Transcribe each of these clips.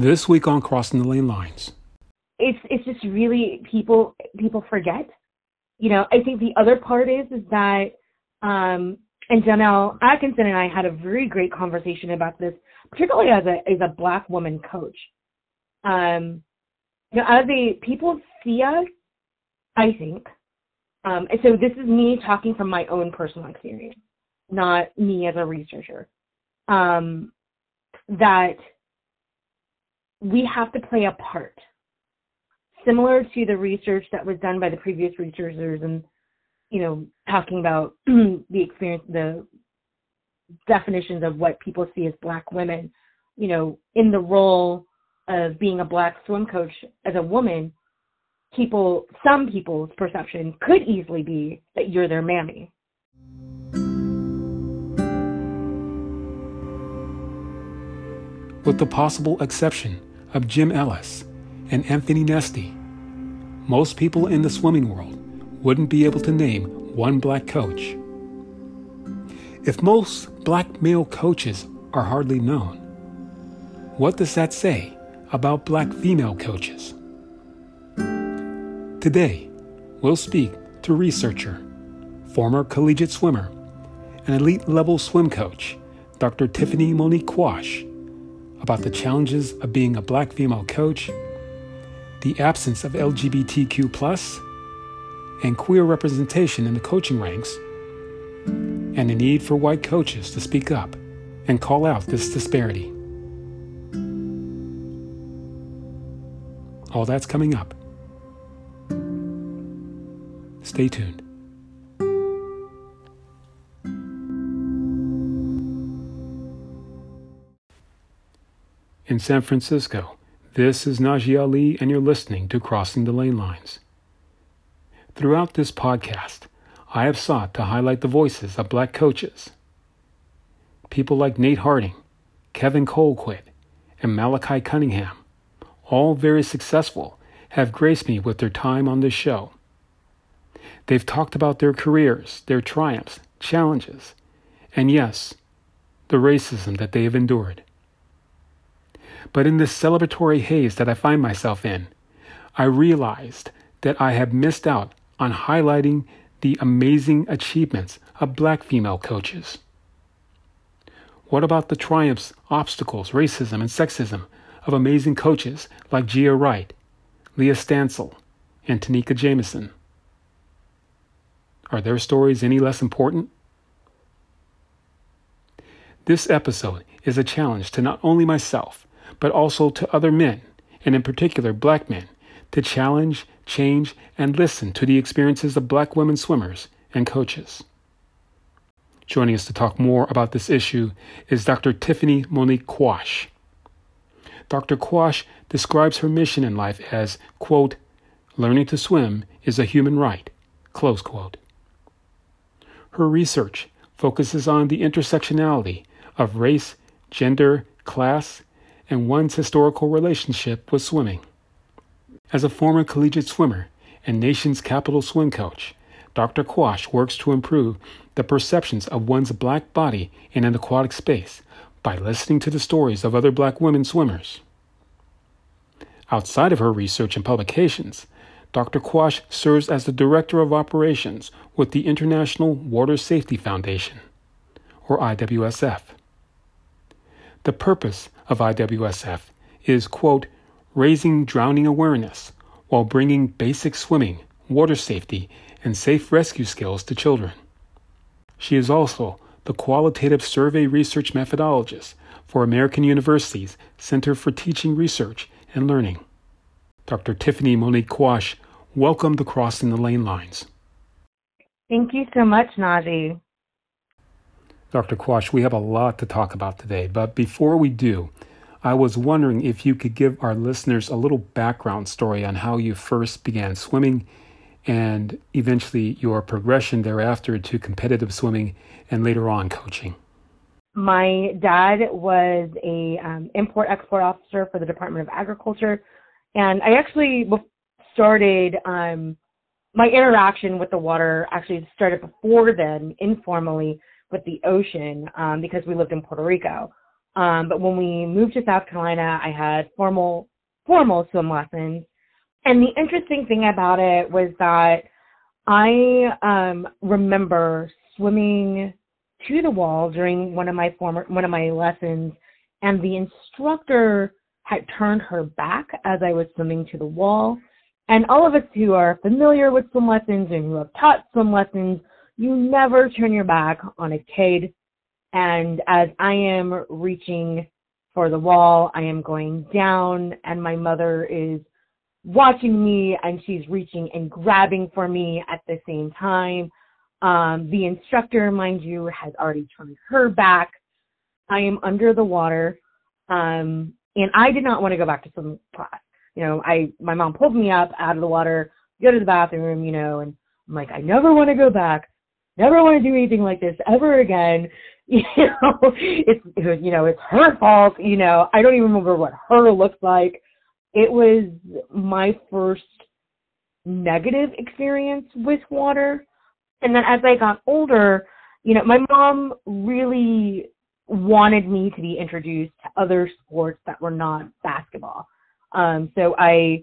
This week on Crossing the Lane Lines. It's it's just really people people forget. You know, I think the other part is is that um and Janelle Atkinson and I had a very great conversation about this, particularly as a as a black woman coach. Um you know, as a people see us, I think, um, and so this is me talking from my own personal experience, not me as a researcher. Um, that we have to play a part. Similar to the research that was done by the previous researchers and, you know, talking about the experience, the definitions of what people see as black women, you know, in the role of being a black swim coach as a woman, people, some people's perception could easily be that you're their mammy. With the possible exception of Jim Ellis and Anthony Nesty. Most people in the swimming world wouldn't be able to name one black coach. If most black male coaches are hardly known, what does that say about black female coaches? Today, we'll speak to researcher, former collegiate swimmer, and elite level swim coach, Dr. Tiffany Monique Quash, about the challenges of being a black female coach, the absence of LGBTQ, and queer representation in the coaching ranks, and the need for white coaches to speak up and call out this disparity. All that's coming up. Stay tuned. In San Francisco. This is Najee Ali, and you're listening to Crossing the Lane Lines. Throughout this podcast, I have sought to highlight the voices of black coaches. People like Nate Harding, Kevin Colquitt, and Malachi Cunningham, all very successful, have graced me with their time on this show. They've talked about their careers, their triumphs, challenges, and yes, the racism that they have endured. But in this celebratory haze that I find myself in, I realized that I have missed out on highlighting the amazing achievements of black female coaches. What about the triumphs, obstacles, racism, and sexism of amazing coaches like Gia Wright, Leah Stansel, and Tanika Jameson? Are their stories any less important? This episode is a challenge to not only myself, but also to other men, and in particular black men, to challenge, change, and listen to the experiences of black women swimmers and coaches. Joining us to talk more about this issue is Dr. Tiffany Monique Quash. Dr. Quash describes her mission in life as, quote, learning to swim is a human right, close quote. Her research focuses on the intersectionality of race, gender, class, and one's historical relationship with swimming. As a former collegiate swimmer and nation's capital swim coach, Dr. Quash works to improve the perceptions of one's black body in an aquatic space by listening to the stories of other black women swimmers. Outside of her research and publications, Dr. Quash serves as the Director of Operations with the International Water Safety Foundation, or IWSF. The purpose of IWSF is, quote, raising drowning awareness while bringing basic swimming, water safety, and safe rescue skills to children. She is also the qualitative survey research methodologist for American University's Center for Teaching Research and Learning. Dr. Tiffany Monique Quash, welcome to Crossing the Lane Lines. Thank you so much, Najee. Dr. Quash, we have a lot to talk about today, but before we do, I was wondering if you could give our listeners a little background story on how you first began swimming and eventually your progression thereafter to competitive swimming and later on coaching. My dad was a um, import export officer for the Department of Agriculture, and I actually started um, my interaction with the water actually started before then informally with the ocean um, because we lived in Puerto Rico. Um, but when we moved to South Carolina, I had formal formal swim lessons. And the interesting thing about it was that I um, remember swimming to the wall during one of my former one of my lessons, and the instructor had turned her back as I was swimming to the wall. And all of us who are familiar with swim lessons and who have taught swim lessons, you never turn your back on a kid. And as I am reaching for the wall, I am going down, and my mother is watching me and she's reaching and grabbing for me at the same time. Um, the instructor, mind you, has already turned her back. I am under the water. Um, and I did not want to go back to swim class. You know, I my mom pulled me up out of the water, go to the bathroom, you know, and I'm like, I never want to go back, never want to do anything like this ever again. You know, it's you know, it's her fault. You know, I don't even remember what her looks like. It was my first negative experience with water. And then as I got older, you know, my mom really wanted me to be introduced to other sports that were not basketball. Um, so I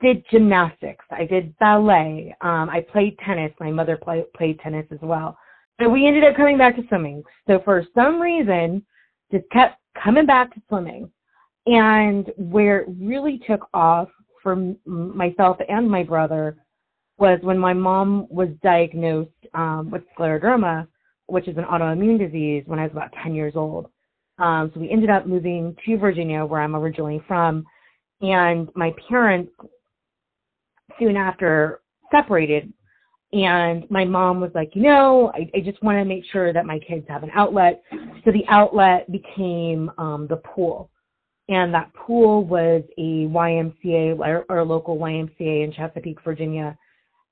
did gymnastics, I did ballet, um, I played tennis. My mother play, played tennis as well. So we ended up coming back to swimming. So for some reason, just kept coming back to swimming. And where it really took off for myself and my brother was when my mom was diagnosed um, with scleroderma which is an autoimmune disease, when I was about 10 years old. Um, so we ended up moving to Virginia, where I'm originally from, and my parents soon after separated. And my mom was like, you know, I, I just want to make sure that my kids have an outlet. So the outlet became um, the pool. And that pool was a YMCA, our, our local YMCA in Chesapeake, Virginia.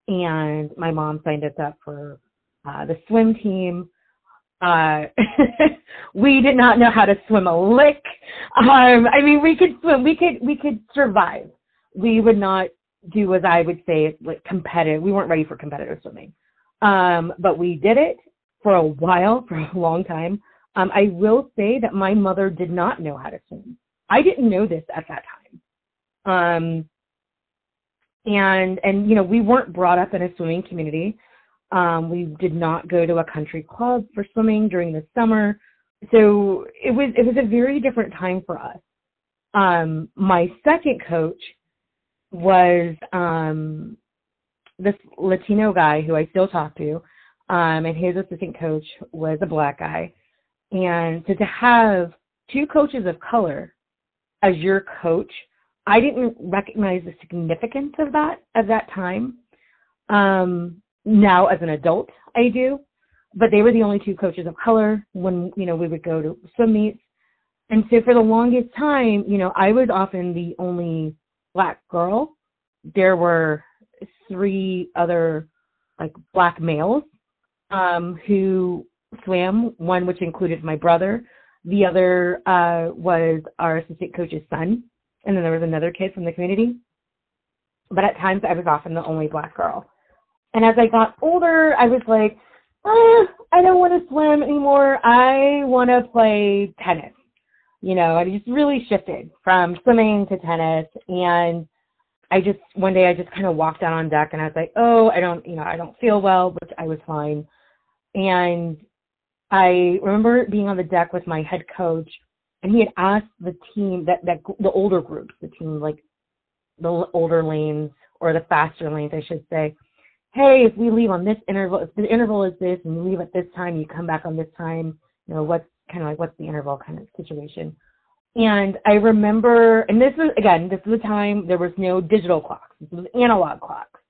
And my mom signed us up for uh, the swim team. Uh, we did not know how to swim a lick. Um, I mean, we could swim. We could we could survive. We would not do as I would say like competitive. We weren't ready for competitive swimming, um, but we did it for a while, for a long time. Um, I will say that my mother did not know how to swim. I didn't know this at that time. Um, and and you know we weren't brought up in a swimming community. Um, we did not go to a country club for swimming during the summer. So it was it was a very different time for us. Um, my second coach was um, this Latino guy who I still talk to, um, and his assistant coach was a black guy. And so to have two coaches of color as your coach, I didn't recognize the significance of that at that time. Um, now as an adult I do, but they were the only two coaches of color when you know we would go to swim meets. And so for the longest time, you know, I was often the only black girl. There were three other like black males um, who swam, one which included my brother. The other uh, was our assistant coach's son. And then there was another kid from the community. But at times I was often the only black girl. And as I got older, I was like, oh, I don't want to swim anymore. I want to play tennis. You know, I just really shifted from swimming to tennis. And I just, one day I just kind of walked out on deck and I was like, oh, I don't, you know, I don't feel well, which I was fine. And I remember being on the deck with my head coach and he had asked the team that, that the older groups, the team like the older lanes or the faster lanes, I should say, hey, if we leave on this interval, if the interval is this and you leave at this time, you come back on this time, you know, what's kind of like what's the interval kind of situation. And I remember, and this was, again, this was a time there was no digital clocks. This was analog clocks.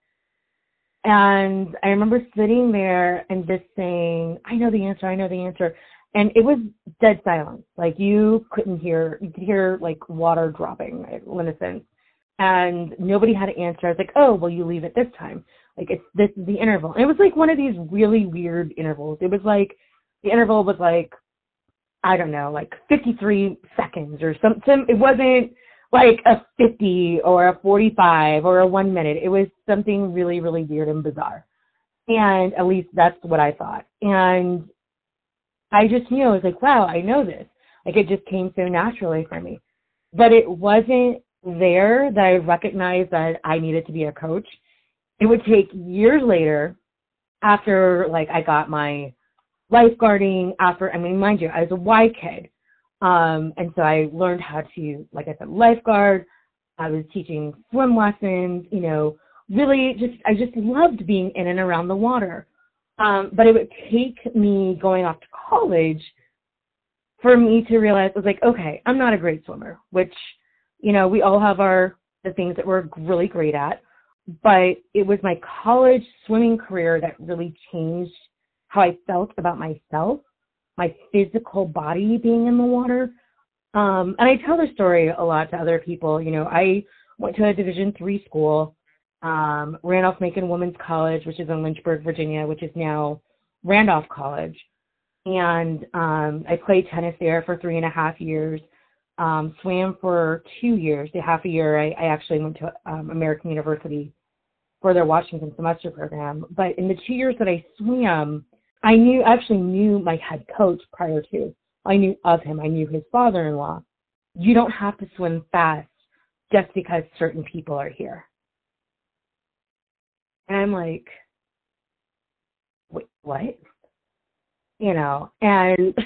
And I remember sitting there and just saying, I know the answer, I know the answer. And it was dead silence. Like you couldn't hear, you could hear like water dropping in a sense. And nobody had an answer. I was like, oh, well, you leave it this time like it's this is the interval. And it was like one of these really weird intervals. It was like the interval was like I don't know, like 53 seconds or something. It wasn't like a 50 or a 45 or a one minute. It was something really, really weird and bizarre. And at least that's what I thought. And I just knew, I was like, wow, I know this. Like it just came so naturally for me. But it wasn't there that I recognized that I needed to be a coach. It would take years later after like I got my lifeguarding after I mean mind you, I was a Y kid. Um and so I learned how to like I said lifeguard. I was teaching swim lessons, you know, really just I just loved being in and around the water. Um, but it would take me going off to college for me to realize I was like, okay, I'm not a great swimmer, which, you know, we all have our the things that we're really great at. But it was my college swimming career that really changed how I felt about myself, my physical body being in the water. Um, and I tell the story a lot to other people. You know, I went to a Division three school um, Randolph Macon Women's College, which is in Lynchburg, Virginia, which is now Randolph College. And um, I played tennis there for three and a half years, um, swam for two years. The half a year, I, I actually went to um, American University for their Washington semester program. But in the two years that I swam, I knew I actually knew my head coach prior to. I knew of him. I knew his father-in-law. You don't have to swim fast just because certain people are here. And I'm like, wait, what? You know, and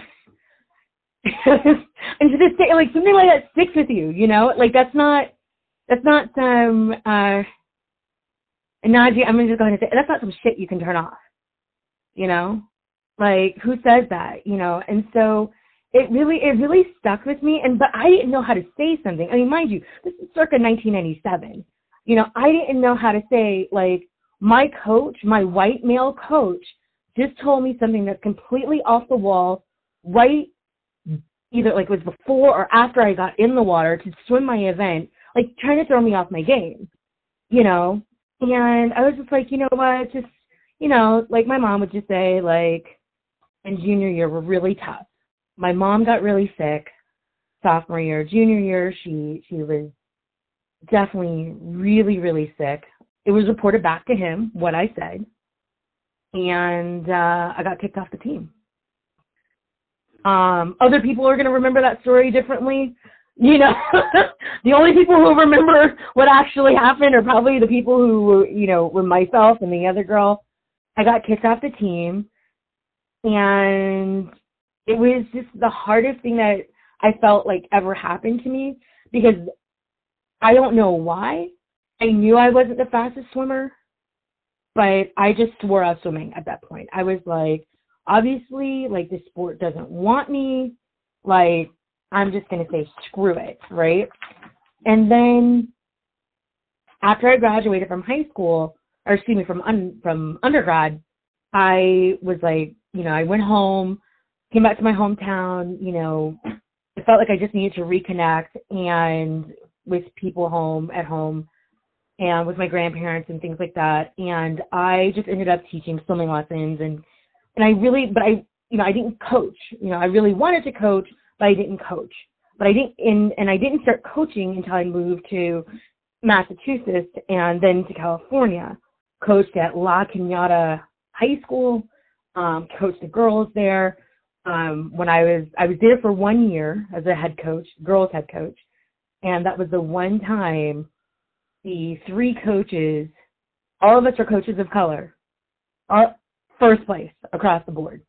and to this day, like something like that sticks with you, you know, like that's not that's not some uh Najee, I'm just going to say that's not some shit you can turn off, you know, like who says that, you know, and so it really it really stuck with me, and but I didn't know how to say something. I mean, mind you, this is circa 1997. You know, I didn't know how to say like my coach, my white male coach, just told me something that's completely off the wall, right either like it was before or after I got in the water to swim my event, like trying to throw me off my game, you know? And I was just like, you know what, just, you know, like my mom would just say, like, in junior year were really tough. My mom got really sick sophomore year. Junior year, she, she was definitely really, really sick it was reported back to him what I said, and uh, I got kicked off the team. Um, other people are going to remember that story differently. You know, the only people who remember what actually happened are probably the people who were, you know, were myself and the other girl. I got kicked off the team, and it was just the hardest thing that I felt like ever happened to me because I don't know why, I knew I wasn't the fastest swimmer, but I just swore off swimming at that point. I was like, obviously, like the sport doesn't want me. Like, I'm just gonna say screw it, right? And then after I graduated from high school, or excuse me, from un, from undergrad, I was like, you know, I went home, came back to my hometown. You know, I felt like I just needed to reconnect and with people home at home and with my grandparents and things like that. And I just ended up teaching swimming lessons and and I really but I you know, I didn't coach. You know, I really wanted to coach, but I didn't coach. But I didn't and and I didn't start coaching until I moved to Massachusetts and then to California. Coached at La Cañada High School, um, coached the girls there. Um, when I was I was there for one year as a head coach, girls head coach, and that was the one time the three coaches, all of us are coaches of color, are first place across the board.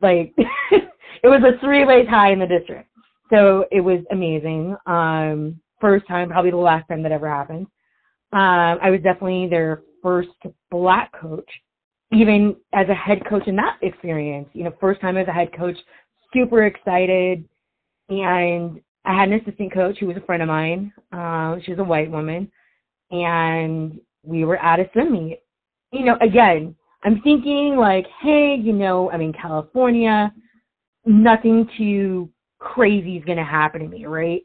Like it was a three way tie in the district. So it was amazing. Um, first time, probably the last time that ever happened. Um, I was definitely their first black coach, even as a head coach in that experience. You know, first time as a head coach, super excited. And I had an assistant coach who was a friend of mine. Uh, she was a white woman and we were at a swim meet. You know, again, I'm thinking like, hey, you know, I'm in California, nothing too crazy is going to happen to me, right?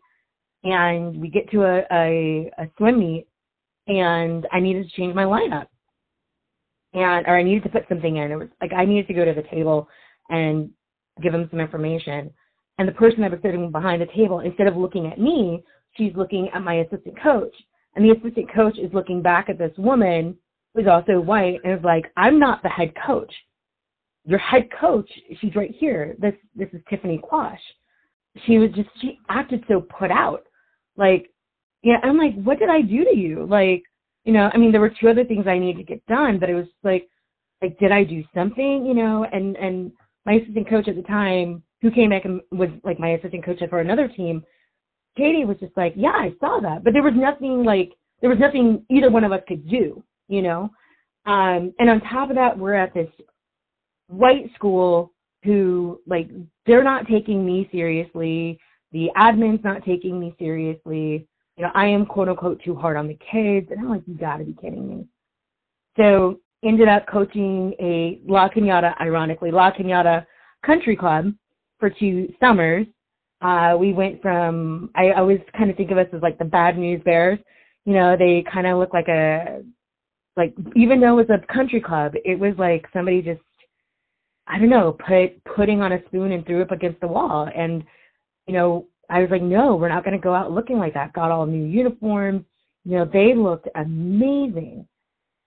And we get to a, a, a swim meet, and I needed to change my lineup, and or I needed to put something in. It was like I needed to go to the table and give them some information. And the person that was sitting behind the table, instead of looking at me, she's looking at my assistant coach. And the assistant coach is looking back at this woman who's also white and is like, I'm not the head coach. Your head coach, she's right here. This this is Tiffany Quash. she was just she acted so put out. Like, yeah, I'm like, what did I do to you? Like, you know, I mean, there were two other things I needed to get done, but it was like, like, did I do something? You know, and and my assistant coach at the time, who came back and was like my assistant coach for another team, Katie was just like, yeah, I saw that, but there was nothing like there was nothing either one of us could do, you know. Um, and on top of that, we're at this white school who like they're not taking me seriously. The admin's not taking me seriously. You know, I am quote unquote too hard on the kids. And I'm like, you gotta be kidding me. So ended up coaching a La Cañada, ironically, La Cañada country club for two summers. Uh, we went from, I always kind of think of us as like the bad news bears. You know, they kind of look like a, like, even though it was a country club, it was like somebody just I don't know, put putting on a spoon and threw it up against the wall. And, you know, I was like, no, we're not going to go out looking like that. Got all new uniforms. You know, they looked amazing.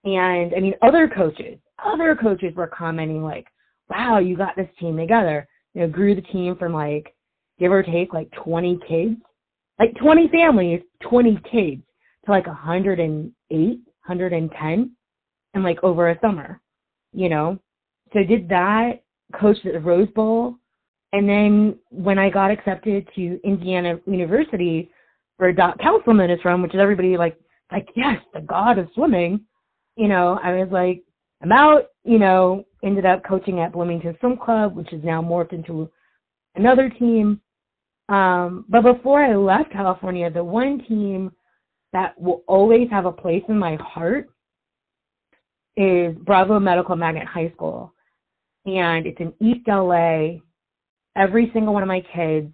And I mean, other coaches, other coaches were commenting like, wow, you got this team together. You know, grew the team from like, give or take like 20 kids, like 20 families, 20 kids to like 108, 110 and like over a summer, you know? So did that, coached at the Rose Bowl, and then when I got accepted to Indiana University, where Doc Councilman is from, which is everybody like like yes, the god of swimming. You know, I was like, I'm out. You know, ended up coaching at Bloomington Swim Club, which is now morphed into another team. Um, but before I left California, the one team that will always have a place in my heart is Bravo Medical Magnet High School and it's in East LA. Every single one of my kids,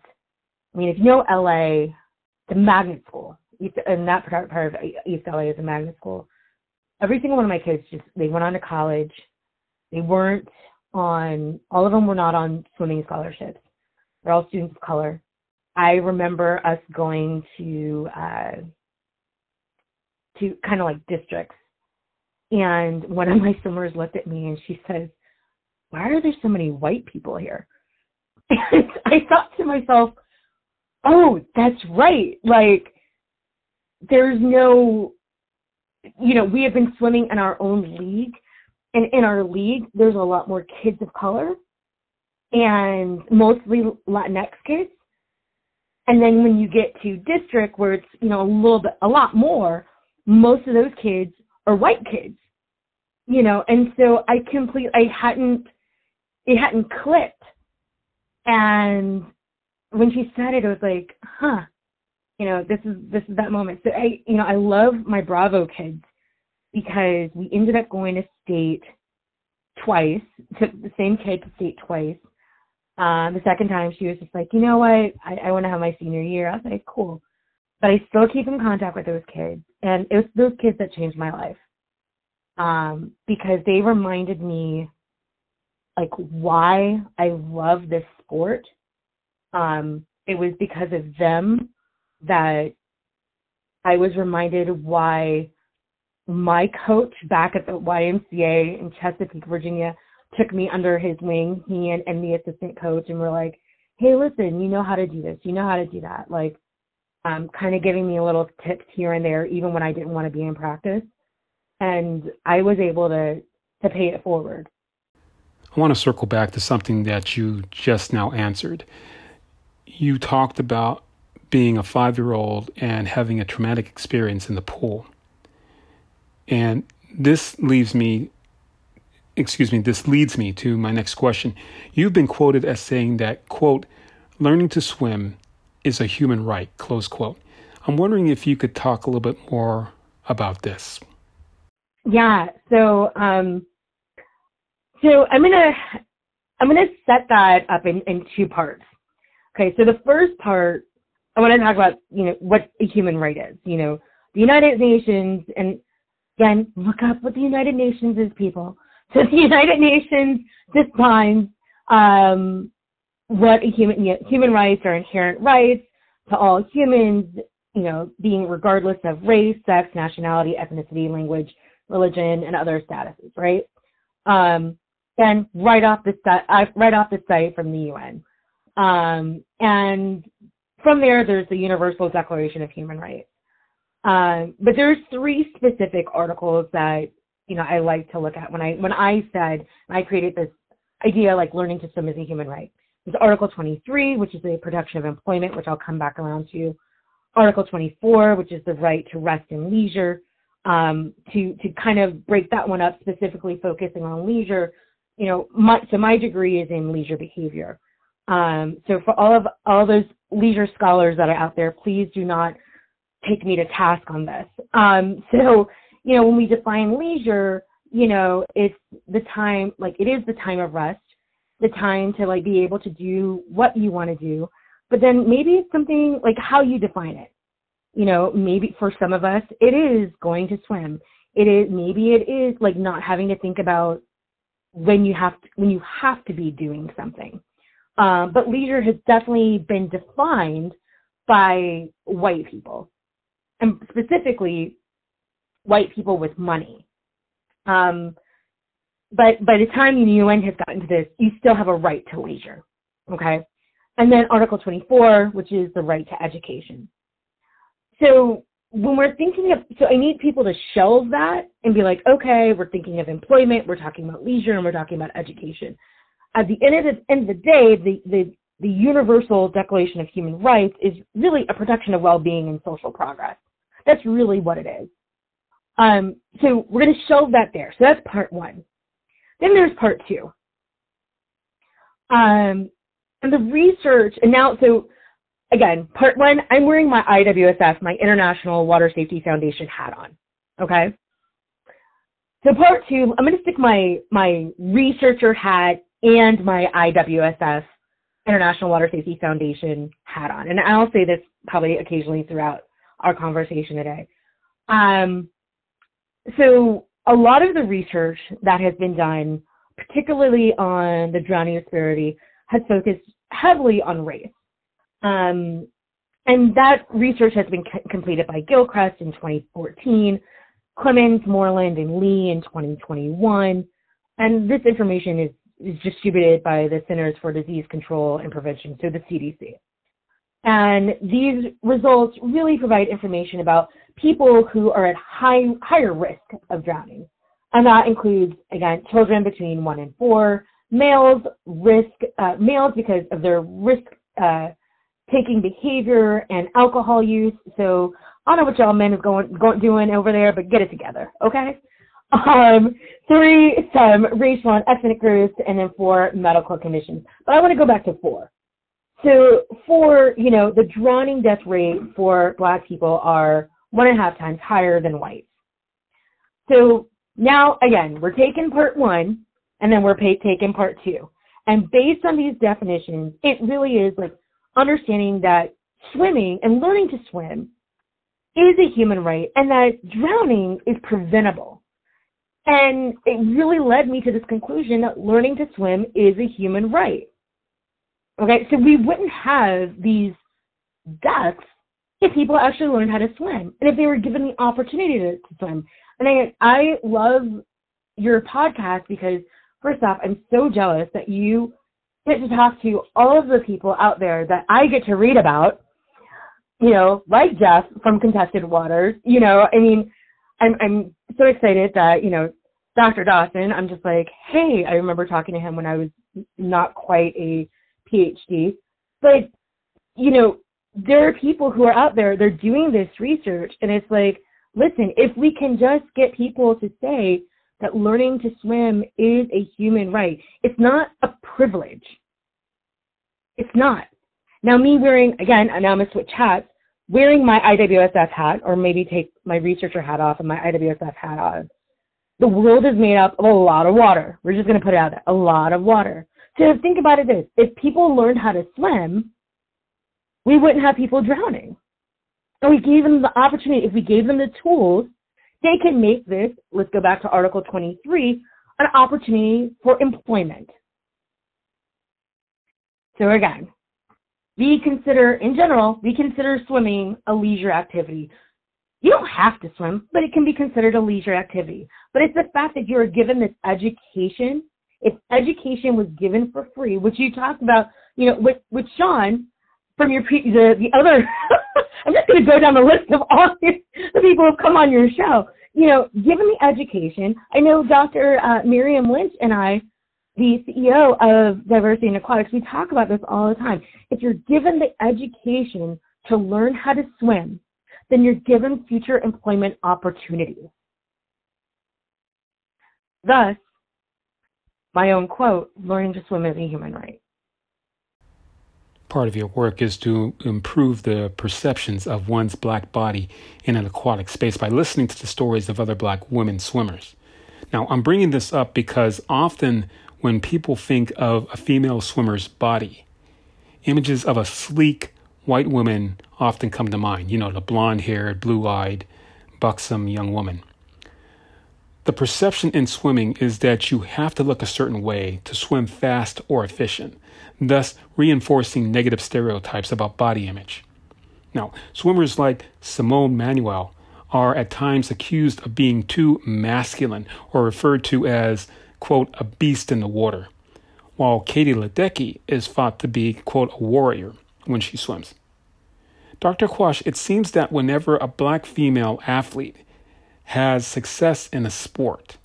I mean, if you know LA, the magnet school, and that part, of East LA is a magnet school. Every single one of my kids just, they went on to college. They weren't on, all of them were not on swimming scholarships. They're all students of color. I remember us going to, uh, to kind of like districts. And one of my swimmers looked at me and she says, why are there so many white people here? I thought to myself, oh, that's right. Like, there's no, you know, we have been swimming in our own league. And in our league, there's a lot more kids of color and mostly Latinx kids. And then when you get to district where it's, you know, a little bit, a lot more, most of those kids are white kids, you know, and so I completely, I hadn't it hadn't clicked. And when she said it, it was like, huh, you know, this is this is that moment. So I, you know, I love my Bravo kids because we ended up going to state twice. Took the same kid to state twice. Um, the second time, she was just like, you know what, I, I want to have my senior year. I was like, cool. But I still keep in contact with those kids, and it was those kids that changed my life um, because they reminded me like why I love this sport. Um, it was because of them that I was reminded why my coach back at the YMCA in Chesapeake, Virginia, took me under his wing, he and, and the assistant coach, and were like, hey, listen, you know how to do this, you know how to do that. Like, um, kind of giving me a little tips here and there, even when I didn't want to be in practice. And I was able to, to pay it forward. I want to circle back to something that you just now answered. You talked about being a five year old and having a traumatic experience in the pool. And this leaves me, excuse me, this leads me to my next question. You've been quoted as saying that, quote, learning to swim is a human right, close quote. I'm wondering if you could talk a little bit more about this. Yeah. So, um, so I'm gonna I'm gonna set that up in, in two parts. Okay, so the first part I want to talk about you know what a human right is. You know, the United Nations, and again, look up what the United Nations is, people. So the United Nations defines um, what a human you know, human rights are inherent rights to all humans. You know, being regardless of race, sex, nationality, ethnicity, language, religion, and other statuses. Right. Um, and right off the site, right off the site from the UN. Um, and from there, there's the Universal Declaration of Human Rights. Um, but there's three specific articles that you know I like to look at when I when I said I created this idea like learning to swim is a human right. There's Article 23, which is the protection of employment, which I'll come back around to. Article 24, which is the right to rest and leisure. Um, to to kind of break that one up, specifically focusing on leisure. You know, my, so my degree is in leisure behavior. Um, so for all of all those leisure scholars that are out there, please do not take me to task on this. Um, so you know, when we define leisure, you know, it's the time like it is the time of rest, the time to like be able to do what you want to do. But then maybe it's something like how you define it you know, maybe for some of us, it is going to swim. It is maybe it is like not having to think about when you have to, when you have to be doing something. Um, but leisure has definitely been defined by white people, and specifically white people with money. Um, but by the time the UN has gotten to this, you still have a right to leisure. Okay, and then Article 24, which is the right to education so when we're thinking of, so I need people to shelve that and be like, okay, we're thinking of employment, we're talking about leisure, and we're talking about education. At the end of the, end of the day, the, the, the Universal Declaration of Human Rights is really a protection of well-being and social progress. That's really what it is. Um, so we're going to shelve that there. So that's part one. Then there's part two. Um, and the research, and now, so again, part one, I'm wearing my IWSF, my International Water Safety Foundation hat on. Okay. So part two, I'm going to stick my my researcher hat and my IWSF International Water Safety Foundation hat on, and I'll say this probably occasionally throughout our conversation today. Um, so a lot of the research that has been done, particularly on the drowning disparity, has focused heavily on race. Um, and that research has been c- completed by Gilchrist in 2014, Clemens, Moreland, and Lee in 2021. And this information is, is distributed by the Centers for Disease Control and Prevention, so the CDC. And these results really provide information about people who are at high, higher risk of drowning. And that includes, again, children between one and four, males, risk, uh, males because of their risk uh, taking behavior and alcohol use. So I don't know what y'all men is going, going doing over there, but get it together, okay? Um, three, some racial and ethnic groups, and then four, medical conditions. But I want to go back to four. So for, you know, the drowning death rate for black people are one and a half times higher than whites. So now, again, we're taking part one, and then we're taking part two. And based on these definitions, it really is like understanding that swimming and learning to swim is a human right and that drowning is preventable. And it really led me to this conclusion that learning to swim is a human right. Okay, so we wouldn't have these deaths if people actually learned how to swim and if they were given the opportunity to, to swim. And I, I love your podcast because, first off, I'm so jealous that you get to talk to all of the people out there that I get to read about, you know, like Jeff from Contested Waters. You know, I mean, I'm I'm so excited that, you know, Dr. Dawson, I'm just like, hey, I remember talking to him when I was not quite a PhD. But, you know, there are people who are out there, they're doing this research, and it's like, listen, if we can just get people to say, that learning to swim is a human right. It's not a privilege. It's not. Now, me wearing, again, now I'm going to switch hats, wearing my IWSF hat, or maybe take my researcher hat off and my IWSF hat on, the world is made up of a lot of water. We're just going to put it out there, a lot of water. So think about it this, if people learned how to swim, we wouldn't have people drowning. And we gave them the opportunity, if we gave them the tools they can make this, let's go back to Article 23, an opportunity for employment. So again, we consider, in general, we consider swimming a leisure activity. You don't have to swim, but it can be considered a leisure activity. But it's the fact that you're given this education. If education was given for free, which you talked about you know, with with Sean from your pre- the the other. I'm just going to go down the list of all the, people who've come on your show. You know, given the education, I know Dr. Uh, Miriam Lynch and I, the CEO of Diversity in Aquatics, we talk about this all the time. If you're given the education to learn how to swim, then you're given future employment opportunities. Thus, my own quote, learning to swim is a human right. Part of your work is to improve the perceptions of one's black body in an aquatic space by listening to the stories of other black women swimmers. Now, I'm bringing this up because often when people think of a female swimmer's body, images of a sleek white woman often come to mind. You know, the blonde haired, blue eyed, buxom young woman. The perception in swimming is that you have to look a certain way to swim fast or efficient, thus reinforcing negative stereotypes about body image. Now, swimmers like Simone Manuel are at times accused of being too masculine or referred to as, quote, a beast in the water, while Katie Ledecky is thought to be, quote, a warrior when she swims. Dr. Quash, it seems that whenever a black female athlete has success in a sport,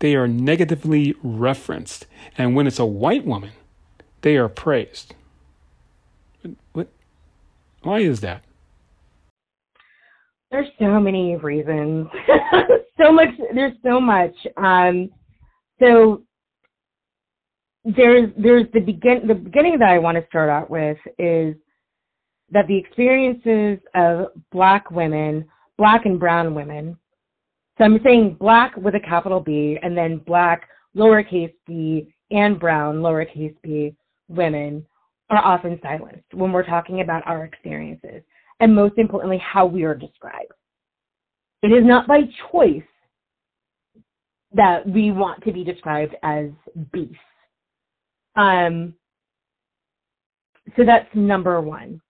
they are negatively referenced. And when it's a white woman, they are praised. What, why is that? There's so many reasons. so much. There's so much. Um, so there's there's the begin the beginning that I want to start out with is that the experiences of black women, black and brown women, so I'm saying black with a capital B and then black lowercase b and brown lowercase b women are often silenced when we're talking about our experiences and most importantly how we are described. It is not by choice that we want to be described as beasts. Um, so that's number one.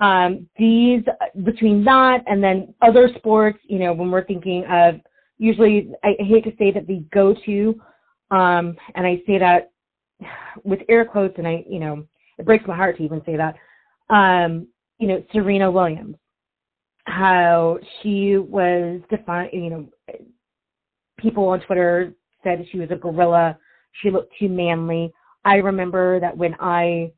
Um, these between that and then other sports, you know, when we're thinking of usually, I hate to say that the go-to, um, and I say that with air quotes, and I, you know, it breaks my heart to even say that. Um, you know, Serena Williams, how she was defined, you know, people on Twitter said she was a gorilla. She looked too manly. I remember that when I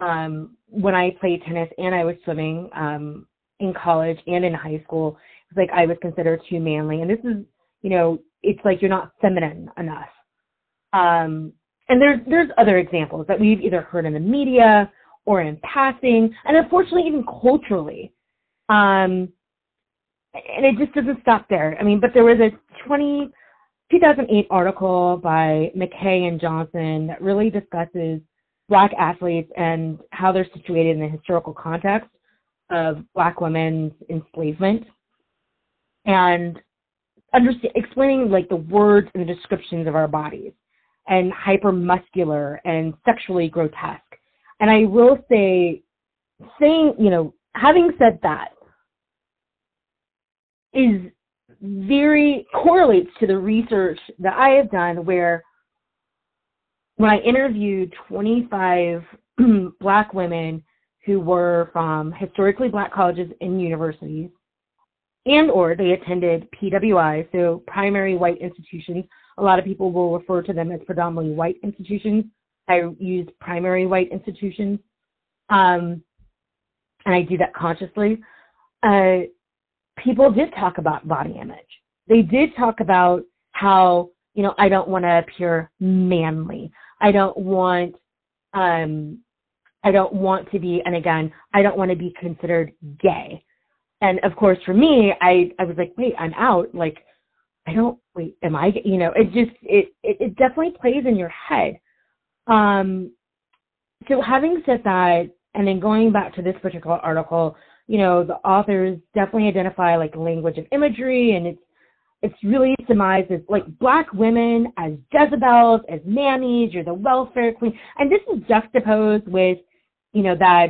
um, when I played tennis and I was swimming um, in college and in high school, it was like I was considered too manly. And this is, you know, it's like you're not feminine enough. Um, and there's there's other examples that we've either heard in the media or in passing, and unfortunately even culturally. Um, and it just doesn't stop there. I mean, but there was a 20, 2008 article by McKay and Johnson that really discusses black athletes and how they're situated in the historical context of black women's enslavement and explaining like the words and the descriptions of our bodies and hypermuscular and sexually grotesque. And I will say, saying, you know, having said that, is very correlates to the research that I have done where when I interviewed 25 black women who were from historically black colleges and universities and or they attended PWI, so primary white institutions. A lot of people will refer to them as predominantly white institutions. I use primary white institutions. Um, and I do that consciously. Uh, people did talk about body image. They did talk about how, you know, I don't want to appear manly. I don't want um I don't want to be and again, I don't want to be considered gay. And of course for me, I I was like, wait, I'm out. Like I don't wait, am I you know, it just it it, it definitely plays in your head. Um so having said that and then going back to this particular article, you know, the authors definitely identify like language of imagery and it's it's really surmised as like black women as Jezebels, as mammies, you're the welfare queen. And this is juxtaposed with, you know, that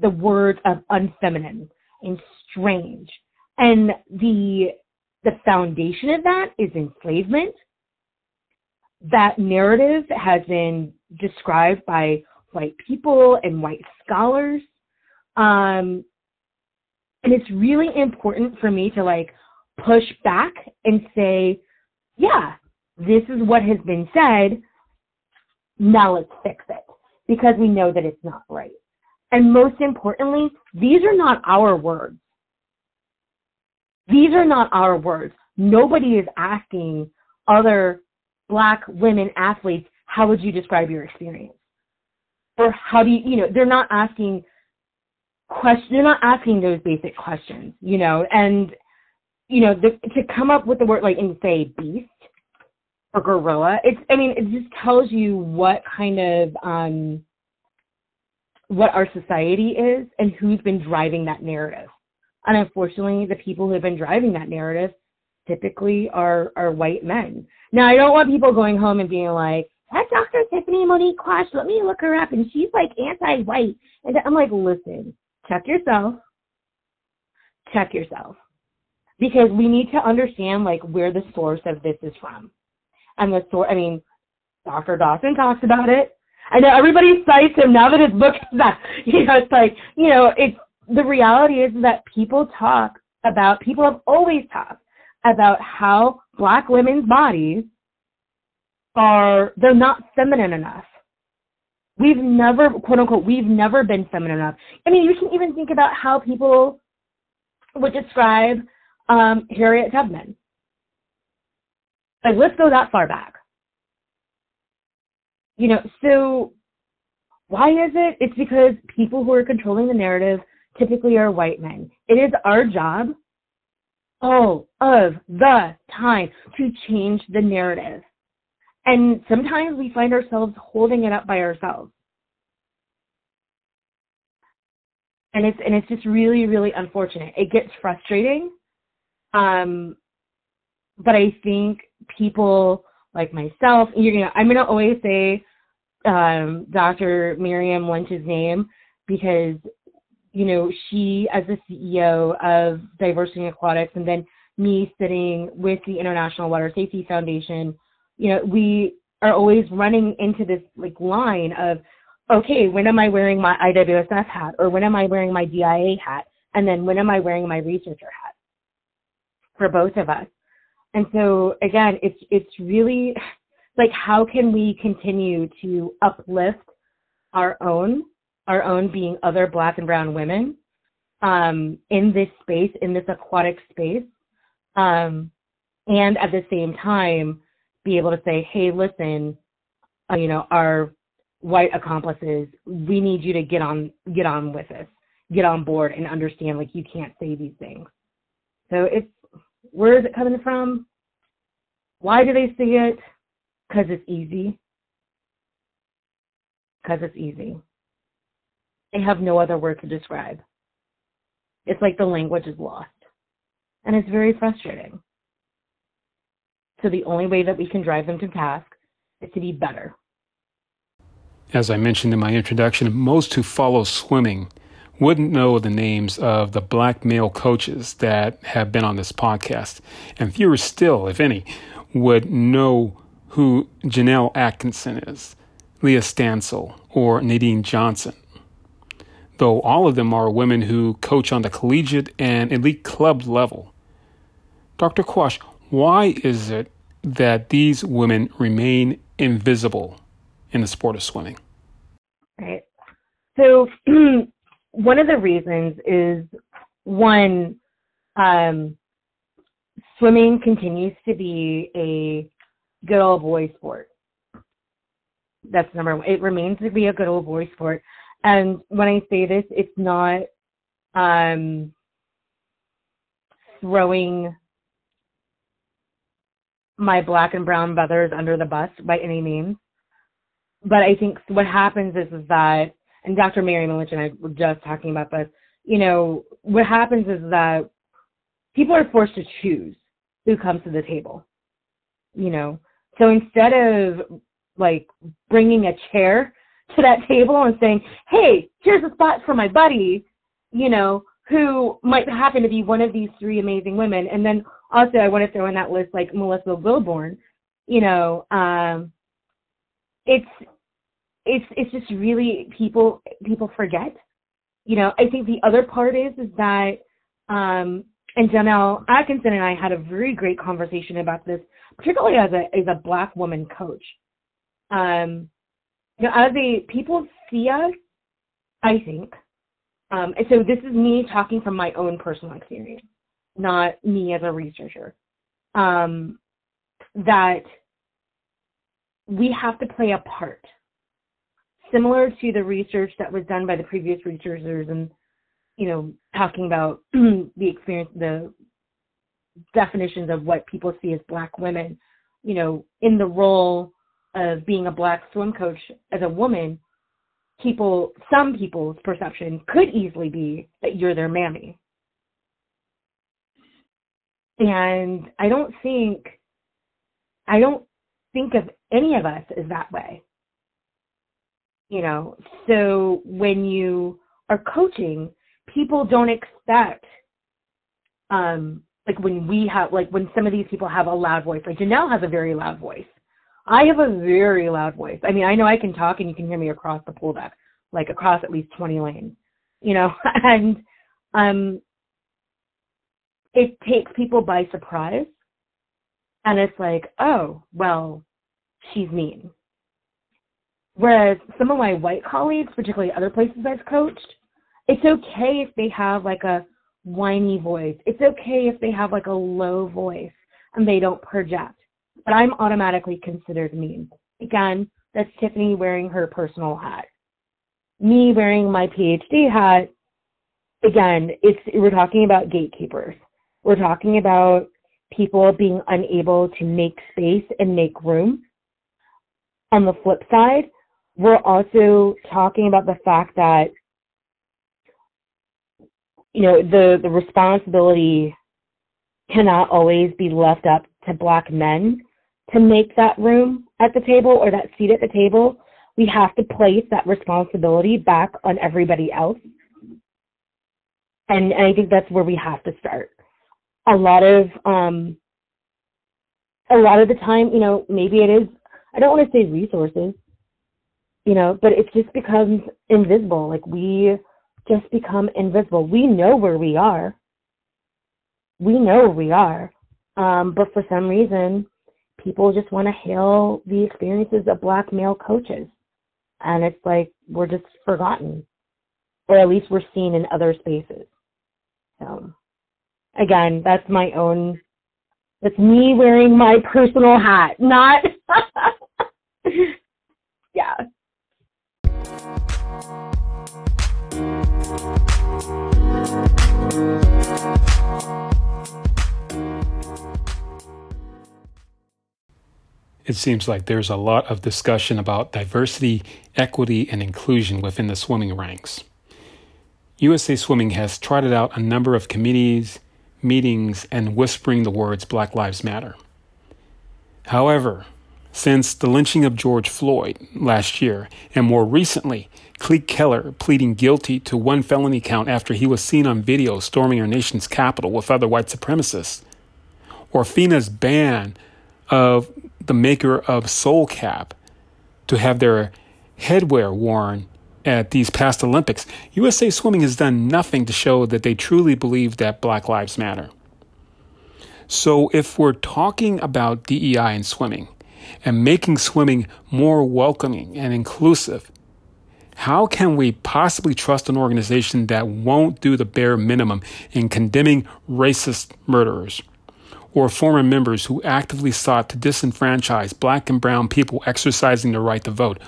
the words of unfeminine and strange. And the the foundation of that is enslavement. That narrative has been described by white people and white scholars. Um, and it's really important for me to like push back and say, yeah, this is what has been said. Now let's fix it because we know that it's not right. And most importantly, these are not our words. These are not our words. Nobody is asking other black women athletes, how would you describe your experience? Or how do you, you know, they're not asking questions, they're not asking those basic questions, you know, and, you know, the, to come up with the word like and say beast or gorilla, it's, I mean, it just tells you what kind of, um, what our society is and who's been driving that narrative. And unfortunately, the people who have been driving that narrative typically are, are white men. Now, I don't want people going home and being like, that Dr. Tiffany Monique Quash, let me look her up, and she's like anti-white. And I'm like, listen, check yourself. Check yourself. Because we need to understand like where the source of this is from. And the source, I mean, Dr. Dawson talks about it. I know everybody cites him now that his book is out. You know, it's like, you know, it's the reality is that people talk about, people have always talked about how black women's bodies are, they're not feminine enough. We've never, quote unquote, we've never been feminine enough. I mean, you can even think about how people would describe um, Harriet Tubman. Like, let's go that far back. You know, so why is it? It's because people who are controlling the narrative typically are white men. It is our job all of the time to change the narrative. And sometimes we find ourselves holding it up by ourselves. And it's and it's just really, really unfortunate. It gets frustrating. Um, but I think people like myself, you're gonna I'm gonna always say um, Dr. Miriam Lynch's name because you know, she as the CEO of Diversity in Aquatics, and then me sitting with the International Water Safety Foundation, you know, we are always running into this like line of, okay, when am I wearing my IWSF hat, or when am I wearing my DIA hat, and then when am I wearing my researcher hat? For both of us, and so again, it's it's really like how can we continue to uplift our own our own being other black and brown women um, in this space, in this aquatic space, um, and at the same time be able to say, hey, listen, uh, you know, our white accomplices, we need you to get on get on with this, get on board, and understand like you can't say these things. So it's where is it coming from? Why do they see it? Because it's easy. Because it's easy. They have no other word to describe. It's like the language is lost. And it's very frustrating. So the only way that we can drive them to task is to be better. As I mentioned in my introduction, most who follow swimming wouldn't know the names of the black male coaches that have been on this podcast. And fewer still, if any, would know who Janelle Atkinson is, Leah Stansel, or Nadine Johnson though all of them are women who coach on the collegiate and elite club level. Dr. Quash, why is it that these women remain invisible in the sport of swimming? Right. So, one of the reasons is one, um, swimming continues to be a good old boy sport. That's number one. It remains to be a good old boy sport. And when I say this, it's not um, throwing my black and brown brothers under the bus by any means. But I think what happens is, is that, and Dr. Mary Lynch and I were just talking about this, you know, what happens is that people are forced to choose who comes to the table, you know. So instead of like bringing a chair to that table and saying, hey, here's a spot for my buddy, you know, who might happen to be one of these three amazing women. And then also I want to throw in that list like Melissa Wilborn, you know, um, it's, it's it's just really people people forget. You know, I think the other part is is that um and Janelle Atkinson and I had a very great conversation about this, particularly as a as a black woman coach. Um you know, as a people see us, I think, um, and so this is me talking from my own personal experience, not me as a researcher. Um, that we have to play a part, similar to the research that was done by the previous researchers, and you know, talking about the experience, the definitions of what people see as black women. You know, in the role of being a black swim coach as a woman, people, some people's perception could easily be that you're their mammy. And I don't think, I don't think of any of us as that way. You know, so when you are coaching, people don't expect, um, like when we have, like when some of these people have a loud voice, like Janelle has a very loud voice. I have a very loud voice. I mean, I know I can talk and you can hear me across the pool deck, like across at least 20 lanes, you know, and um, it takes people by surprise. And it's like, oh, well, she's mean. Whereas some of my white colleagues, particularly other places I've coached, it's okay if they have like a whiny voice. It's okay if they have like a low voice and they don't project but I'm automatically considered mean. Again, that's Tiffany wearing her personal hat. Me wearing my PhD hat, again, it's we're talking about gatekeepers. We're talking about people being unable to make space and make room. On the flip side, we're also talking about the fact that you know the the responsibility cannot always be left up to black men to make that room at the table or that seat at the table, we have to place that responsibility back on everybody else. And, and I think that's where we have to start. A lot of um, a lot of the time, you know, maybe it is. I don't want to say resources, you know, but it just becomes invisible. Like we just become invisible. We know where we are. We know where we are, um, but for some reason, people just want to hail the experiences of black male coaches. And it's like we're just forgotten, or at least we're seen in other spaces. So, again, that's my own, that's me wearing my personal hat, not, it seems like there's a lot of discussion about diversity, equity, and inclusion within the swimming ranks. USA Swimming has trotted out a number of committees, meetings, and whispering the words Black Lives Matter. However, since the lynching of George Floyd last year, and more recently, Klete Keller pleading guilty to one felony count after he was seen on video storming our nation's capital with other white supremacists, or FINA's ban of the maker of Soul Cap to have their headwear worn at these past Olympics, USA Swimming has done nothing to show that they truly believe that Black Lives Matter. So, if we're talking about DEI in swimming and making swimming more welcoming and inclusive, how can we possibly trust an organization that won't do the bare minimum in condemning racist murderers? Or former members who actively sought to disenfranchise black and brown people exercising their right to vote,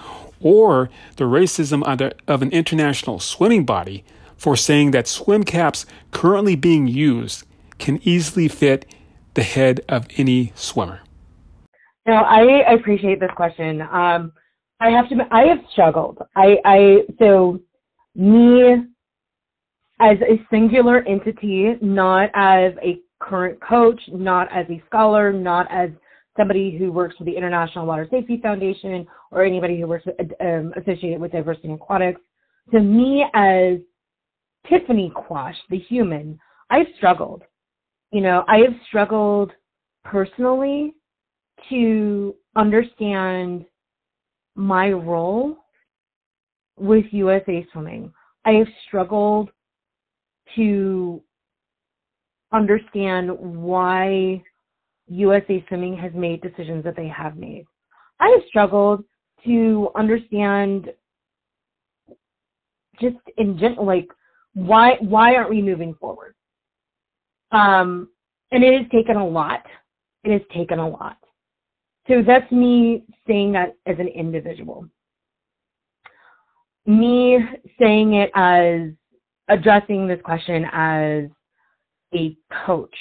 or the racism of an international swimming body for saying that swim caps currently being used can easily fit the head of any swimmer? Now, I appreciate this question. Um, I have to. I have struggled. I, I so me as a singular entity, not as a current coach, not as a scholar, not as somebody who works for the International Water Safety Foundation or anybody who works um, associated with diversity in aquatics. To me, as Tiffany Quash, the human, I've struggled. You know, I have struggled personally to understand my role with USA Swimming. I have struggled to understand why USA Swimming has made decisions that they have made. I have struggled to understand just in general, like why why aren't we moving forward? Um, and it has taken a lot. It has taken a lot. So that's me saying that as an individual. Me saying it as addressing this question as a coach.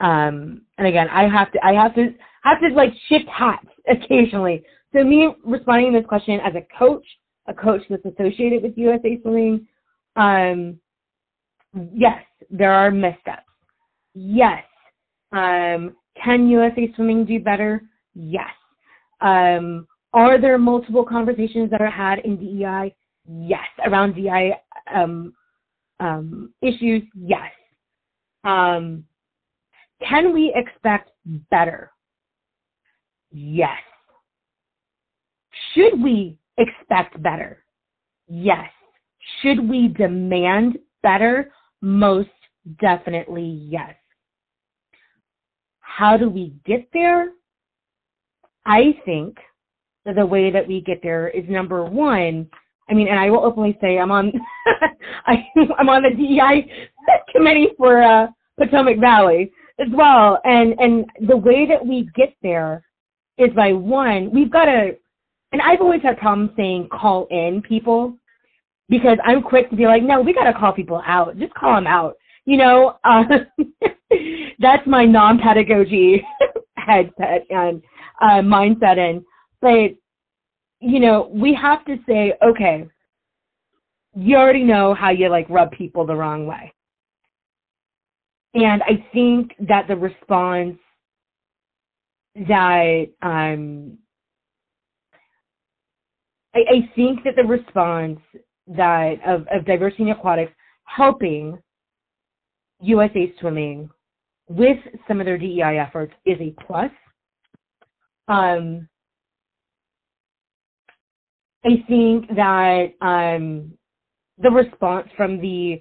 Um, and again, I have to, I have to, have to like shift hats occasionally. So me responding to this question as a coach, a coach that's associated with USA Swimming, um, yes, there are missteps. Yes. Um, can USA Swimming do better? Yes. Um, are there multiple conversations that are had in DEI? Yes. Around DEI um, um, issues? Yes. Um, can we expect better? Yes. Should we expect better? Yes. Should we demand better? Most definitely yes. How do we get there? I think that the way that we get there is number one. I mean, and I will openly say I'm on I, am on the DEI committee for uh, Potomac Valley as well, and and the way that we get there is by one we've got to, and I've always had problems saying call in people because I'm quick to be like, no, we got to call people out, just call them out, you know. Uh, that's my non-pedagogy headset and uh, mindset and but you know we have to say okay you already know how you like rub people the wrong way and i think that the response that um I, I think that the response that of, of diversity in aquatics helping USA Swimming with some of their DEI efforts is a plus. Um, I think that um, the response from the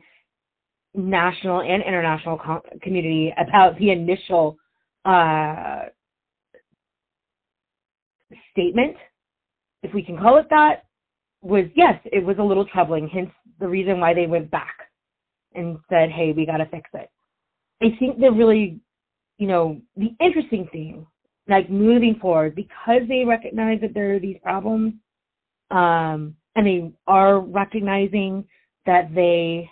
national and international com- community about the initial uh, statement, if we can call it that, was yes, it was a little troubling, hence the reason why they went back and said, hey, we got to fix it. I think the really, you know, the interesting thing, like moving forward, because they recognize that there are these problems, um, and they are recognizing that they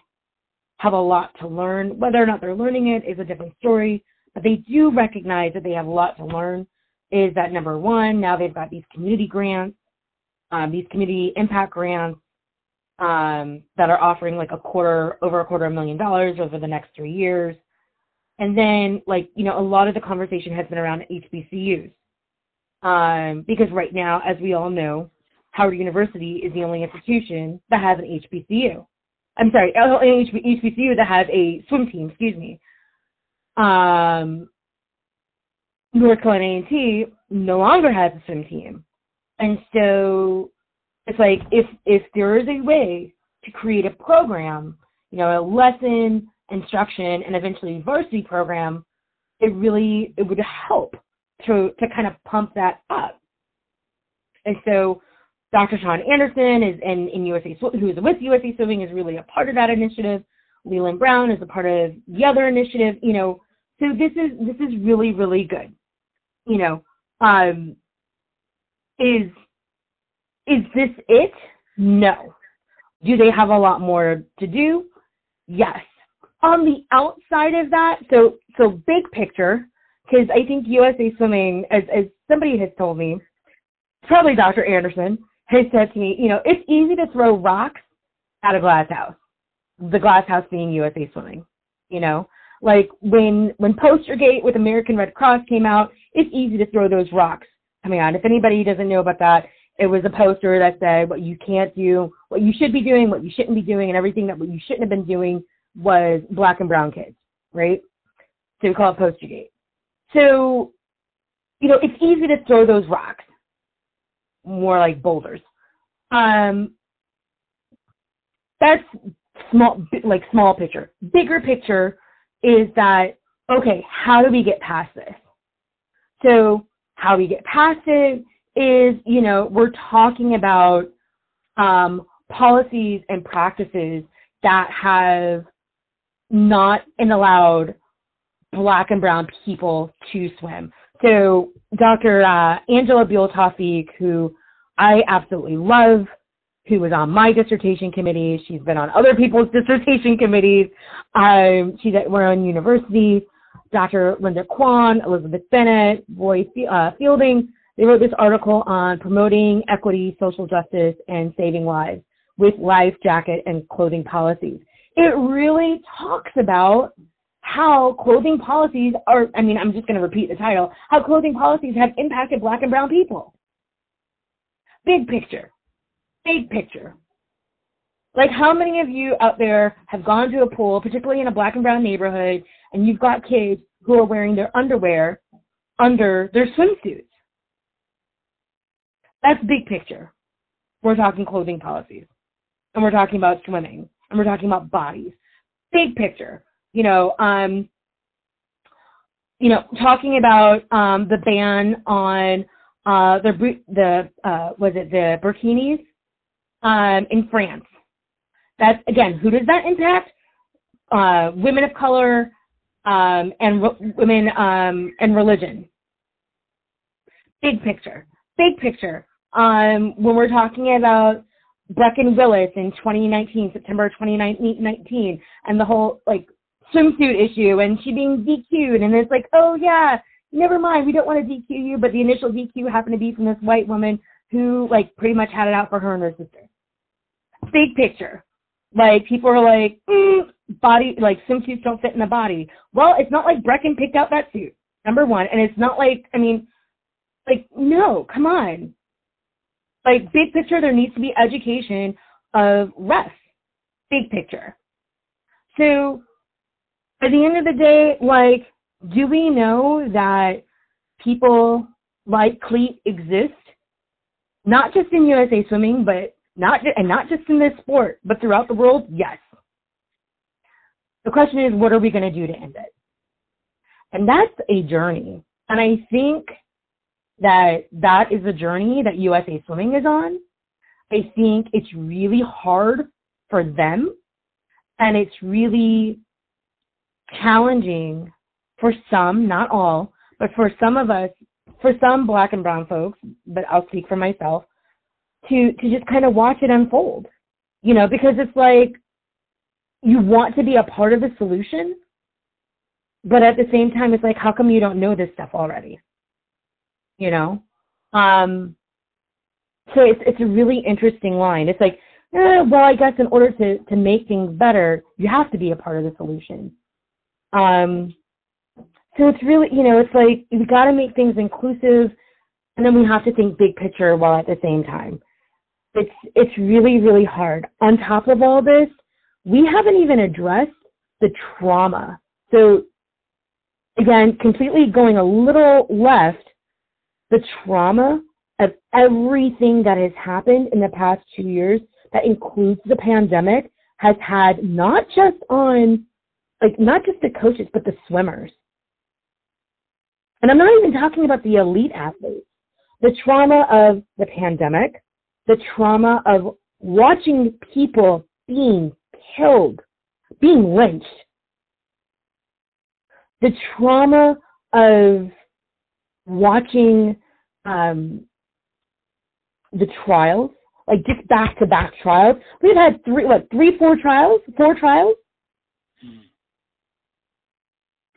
have a lot to learn. Whether or not they're learning it is a different story, but they do recognize that they have a lot to learn. Is that number one? Now they've got these community grants, um, these community impact grants um, that are offering like a quarter, over a quarter of a million dollars over the next three years. And then, like, you know, a lot of the conversation has been around HBCUs. Um, because right now, as we all know, Howard University is the only institution that has an HBCU. I'm sorry, an HBCU that has a swim team, excuse me. Um, North Carolina A&T no longer has a swim team. And so it's like if if there is a way to create a program, you know, a lesson instruction and eventually a varsity program, it really it would help to to kind of pump that up. And so Dr. Sean Anderson is in, in USA who is with USA Swimming is really a part of that initiative. Leland Brown is a part of the other initiative, you know. So this is this is really, really good. You know, um is is this it? No. Do they have a lot more to do? Yes on the outside of that, so so big picture, because I think USA Swimming, as as somebody has told me, probably Dr. Anderson has said to me, you know, it's easy to throw rocks at a glass house. The glass house being USA Swimming, you know, like when when Postergate with American Red Cross came out, it's easy to throw those rocks coming out. If anybody doesn't know about that, it was a poster that said what you can't do, what you should be doing, what you shouldn't be doing, and everything that what you shouldn't have been doing was black and brown kids, right? So we call it Postergate. So, you know, it's easy to throw those rocks, more like boulders. Um, that's small, like small picture. Bigger picture is that, okay, how do we get past this? So how we get past it is, you know, we're talking about um, policies and practices that have not allowed black and brown people to swim. So Dr. Uh, Angela Beale-Tawfeeq, who I absolutely love, who was on my dissertation committee. She's been on other people's dissertation committees. Um, she's at Rowan University. Dr. Linda Quan, Elizabeth Bennett, Roy uh, Fielding. They wrote this article on promoting equity, social justice, and saving lives with life jacket and clothing policies. It really talks about how clothing policies are, I mean, I'm just going to repeat the title, how clothing policies have impacted black and brown people. Big picture. Big picture. Like how many of you out there have gone to a pool, particularly in a black and brown neighborhood, and you've got kids who are wearing their underwear under their swimsuits? That's big picture. We're talking clothing policies. And we're talking about swimming. And we're talking about bodies. Big picture. You know, um, you know, talking about um, the ban on uh, the the uh, was it the burkinis um, in France. That's again, who does that impact? Uh, women of color um, and re- women um, and religion. Big picture, big picture. Um, when we're talking about Breckyn Willis in 2019, September 2019, and the whole like swimsuit issue, and she being DQ'd, and it's like, oh yeah, never mind, we don't want to DQ you, but the initial DQ happened to be from this white woman who like pretty much had it out for her and her sister. Big picture. Like people are like, mm, body like swimsuits don't fit in the body. Well, it's not like Breckyn picked out that suit. Number one, and it's not like I mean, like no, come on. Like big picture, there needs to be education of rest. Big picture. So at the end of the day, like, do we know that people like Klete exist? Not just in USA Swimming, but not and not just in this sport, but throughout the world. Yes. The question is, what are we going to do to end it? And that's a journey. And I think that that is a journey that USA Swimming is on. I think it's really hard for them and it's really challenging for some, not all, but for some of us, for some black and brown folks, but I'll speak for myself, to to just kind of watch it unfold. You know, because it's like you want to be a part of the solution, but at the same time it's like how come you don't know this stuff already? You know? Um so it's it's a really interesting line. It's like, eh, well, I guess in order to to make things better, you have to be a part of the solution. Um, so it's really, you know, it's like we've got to make things inclusive, and then we have to think big picture while at the same time. It's it's really really hard. On top of all this, we haven't even addressed the trauma. So again, completely going a little left, the trauma of everything that has happened in the past two years that includes the pandemic has had not just on like not just the coaches, but the swimmers. And I'm not even talking about the elite athletes. The trauma of the pandemic, the trauma of watching people being killed, being lynched, the trauma of watching um, the trials, like just back to back trials. We've had three, what, three, four trials, four trials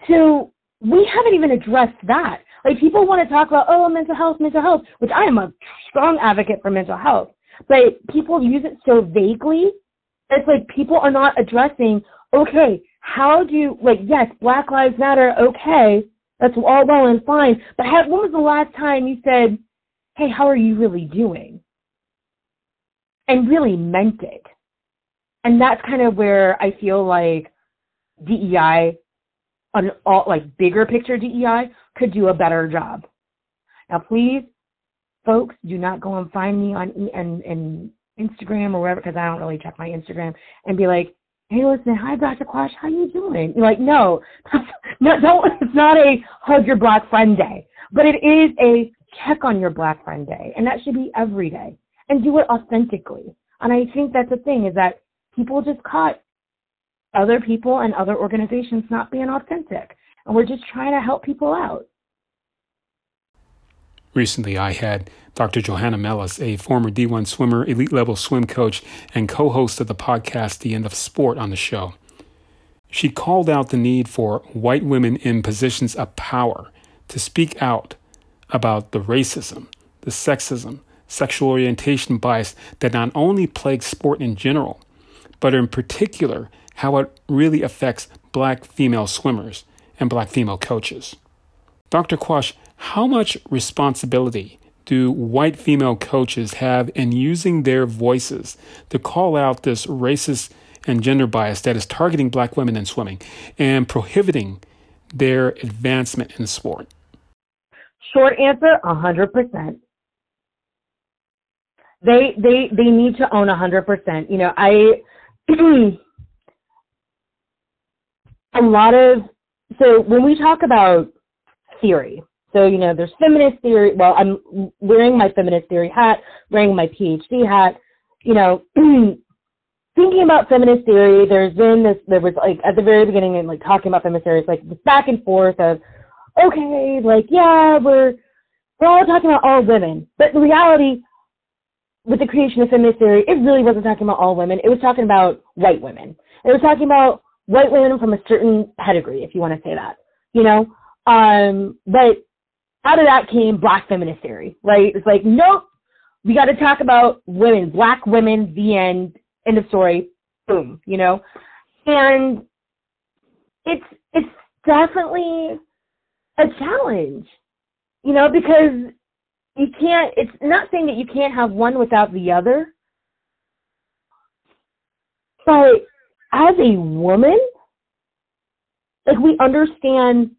so we haven't even addressed that. Like people want to talk about, oh, mental health, mental health, which I am a strong advocate for mental health. But people use it so vaguely. It's like people are not addressing, okay, how do, you like, yes, Black Lives Matter, okay, that's all well and fine. But when was the last time you said, hey, how are you really doing? And really meant it. And that's kind of where I feel like DEI an all like bigger picture DEI could do a better job. Now, please, folks, do not go and find me on and and Instagram or wherever, because I don't really check my Instagram, and be like, "Hey, listen, hi, Dr. Quash, how you doing?" You're like, "No, no, don't. It's not a hug your black friend day, but it is a check on your black friend day, and that should be every day, and do it authentically." And I think that's the thing is that people just caught other people and other organizations not being authentic, and we're just trying to help people out. Recently, I had Dr. Johanna Mellis, a former D1 swimmer, elite level swim coach, and co host of the podcast The End of Sport, on the show. She called out the need for white women in positions of power to speak out about the racism, the sexism, sexual orientation bias that not only plagues sport in general, but in particular, how it really affects black female swimmers and black female coaches. Dr. Quash, how much responsibility do white female coaches have in using their voices to call out this racist and gender bias that is targeting black women in swimming and prohibiting their advancement in the sport? Short answer, 100%. They they they need to own 100%. You know, I a lot of so when we talk about theory, so, you know, there's feminist theory. Well, I'm wearing my feminist theory hat, wearing my PhD hat, you know, thinking about feminist theory, there's been this, there was like at the very beginning and like talking about feminist theory, it's like this back and forth of, okay, like, yeah, we're, we're all talking about all women. But the reality, with the creation of feminist theory, it really wasn't talking about all women. It was talking about white women. It was talking about white women from a certain pedigree, if you want to say that, you know? Um, but out of that came black feminist theory, right? It's like, nope, we got to talk about women, black women, the end, end of story, boom, you know? And it's, it's definitely a challenge, you know, because you can't, it's not saying that you can't have one without the other, but as a woman, like we understand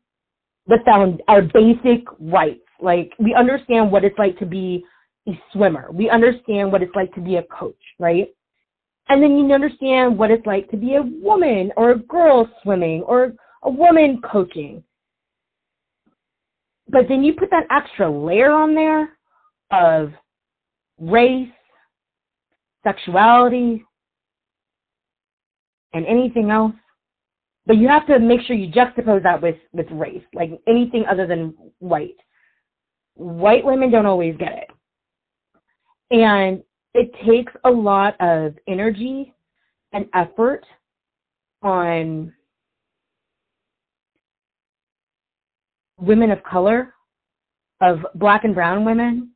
the found our basic rights. Like we understand what it's like to be a swimmer. We understand what it's like to be a coach, right? And then you understand what it's like to be a woman or a girl swimming or a woman coaching. But then you put that extra layer on there of race, sexuality, and anything else but you have to make sure you juxtapose that with with race, like anything other than white. White women don't always get it, and it takes a lot of energy and effort on women of color, of black and brown women,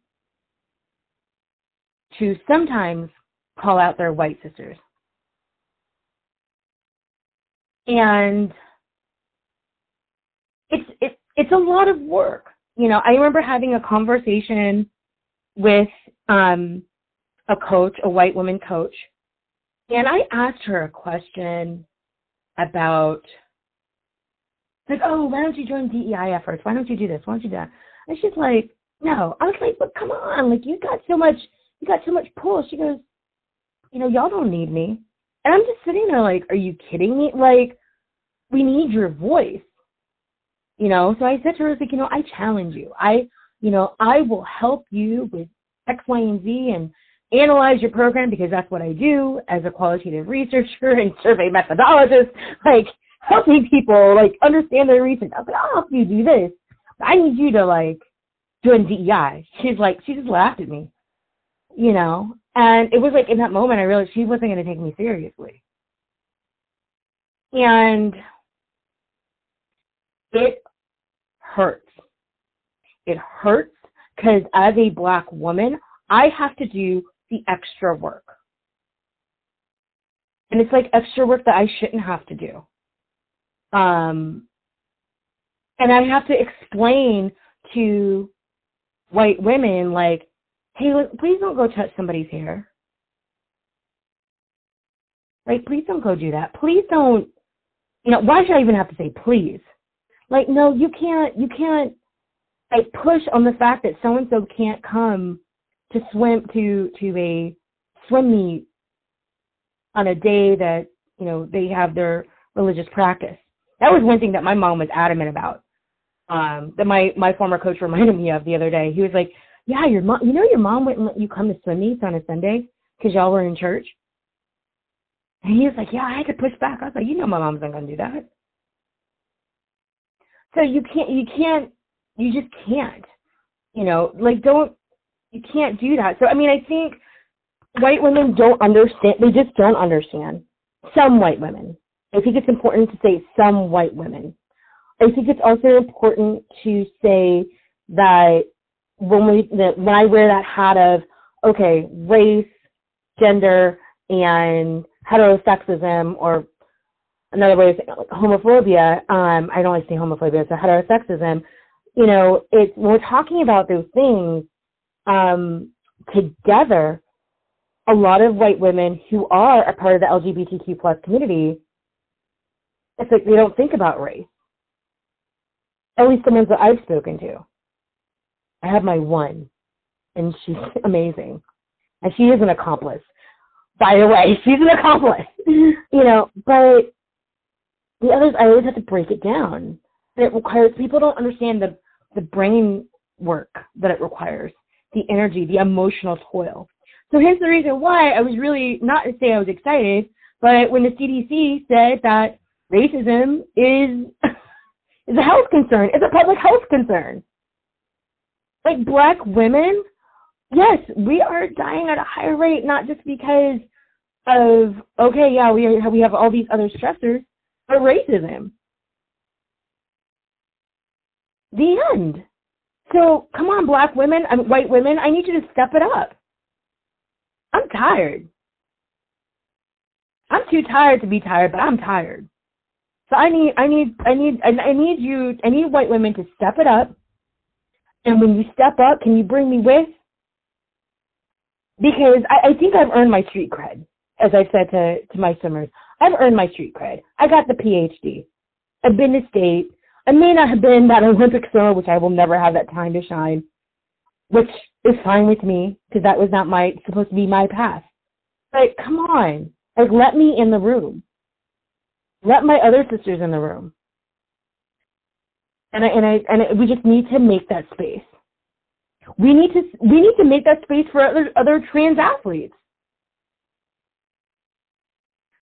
to sometimes call out their white sisters. And it's it, it's a lot of work. You know, I remember having a conversation with um, a coach, a white woman coach, and I asked her a question about like, oh, why don't you join DEI efforts? Why don't you do this? Why don't you do that? And she's like, no. I was like, but come on, like you got so much, you got so much pull. She goes, you know, y'all don't need me. And I'm just sitting there like, are you kidding me? Like, we need your voice. You know, so I said to her, I was like, you know, I challenge you. I, you know, I will help you with X, Y, and Z and analyze your program because that's what I do as a qualitative researcher and survey methodologist, like helping people like understand their research. I was like, I'll help you do this. I need you to like join DEI. She's like, she just laughed at me, you know, and it was like in that moment I realized she wasn't going to take me seriously. And it hurts. It hurts because as a black woman, I have to do the extra work. And it's like extra work that I shouldn't have to do. Um, and I have to explain to white women, like, hey, please don't go touch somebody's hair. Right? Please don't go do that. Please don't, you know, why should I even have to say please? Like, no, you can't, you can't, like, push on the fact that so and so can't come to swim to to a swim meet on a day that, you know, they have their religious practice. That was one thing that my mom was adamant about. Um, that my, my former coach reminded me of the other day. He was like, yeah, your mom, you know, your mom wouldn't let you come to swim meets on a Sunday because y'all were in church. And he was like, yeah, I had to push back. I was like, you know, my mom's not going to do that. So you can't, you can't, you just can't, you know, like don't, you can't do that. So, I mean, I think white women don't understand, they just don't understand. Some white women. I think it's important to say some white women. I think it's also important to say that when we, that when I wear that hat of, okay, race, gender, and heterosexism, or another way of saying homophobia, um, I don't like to say homophobia, so heterosexism, you know, it's, when we're talking about those things, um, together, a lot of white women who are a part of the LGBTQ plus community, it's like they don't think about race. At least the ones that I've spoken to. I have my one, and she's amazing. And she is an accomplice. By the way, she's an accomplice. you know, but the others, I always have to break it down. It requires people don't understand the the brain work that it requires, the energy, the emotional toil. So here's the reason why I was really not to say I was excited, but when the CDC said that racism is is a health concern, it's a public health concern. Like black women, yes, we are dying at a higher rate, not just because of okay, yeah, we are, we have all these other stressors, but racism. The end. So come on, black women, mean, white women, I need you to step it up. I'm tired. I'm too tired to be tired, but I'm tired. So I need, I need, I need, I need you, I need white women to step it up. And when you step up, can you bring me with? Because I, I think I've earned my street cred, as I've said to, to my swimmers. I've earned my street cred. I got the PhD. I've been to state. I may not have been that Olympic swimmer, which I will never have that time to shine, which is fine with me because that was not my supposed to be my path. But come on, like let me in the room. Let my other sisters in the room. And I and I and I, we just need to make that space. We need to we need to make that space for other other trans athletes.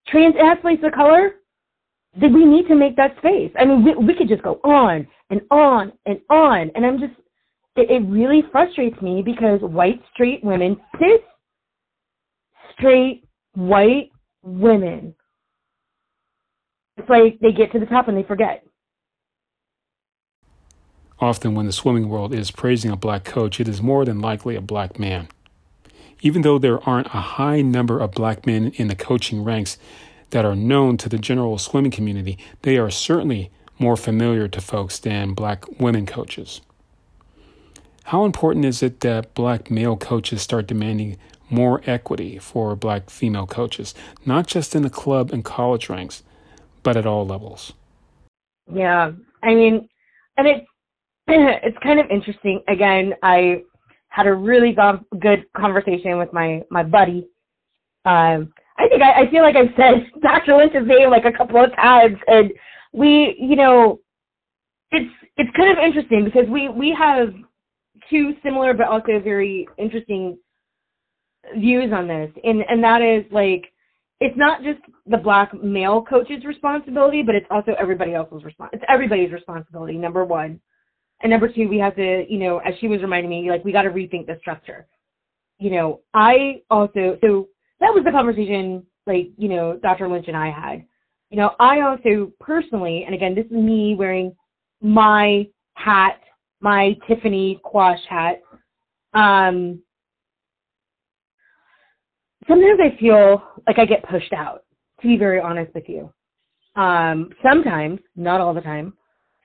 Trans athletes of color, that we need to make that space. I mean, we, we could just go on and on and on. And I'm just, it, it really frustrates me because white, straight women, cis, straight, white women, it's like they get to the top and they forget. Often, when the swimming world is praising a black coach, it is more than likely a black man. Even though there aren't a high number of black men in the coaching ranks, that are known to the general swimming community, they are certainly more familiar to folks than black women coaches. How important is it that black male coaches start demanding more equity for black female coaches, not just in the club and college ranks, but at all levels? Yeah, I mean, and it's it's kind of interesting. Again, I had a really good conversation with my my buddy um, I think I, I feel like I've said Dr. Lynch's name like a couple of times, and we, you know, it's it's kind of interesting because we we have two similar but also very interesting views on this, and and that is like it's not just the black male coach's responsibility, but it's also everybody else's response. It's everybody's responsibility. Number one, and number two, we have to, you know, as she was reminding me, like we got to rethink the structure. You know, I also so that was the conversation like you know Dr. Lynch and I had. You know, I also personally, and again, this is me wearing my hat, my Tiffany Quash hat. Um, sometimes I feel like I get pushed out. To be very honest with you, um, sometimes, not all the time,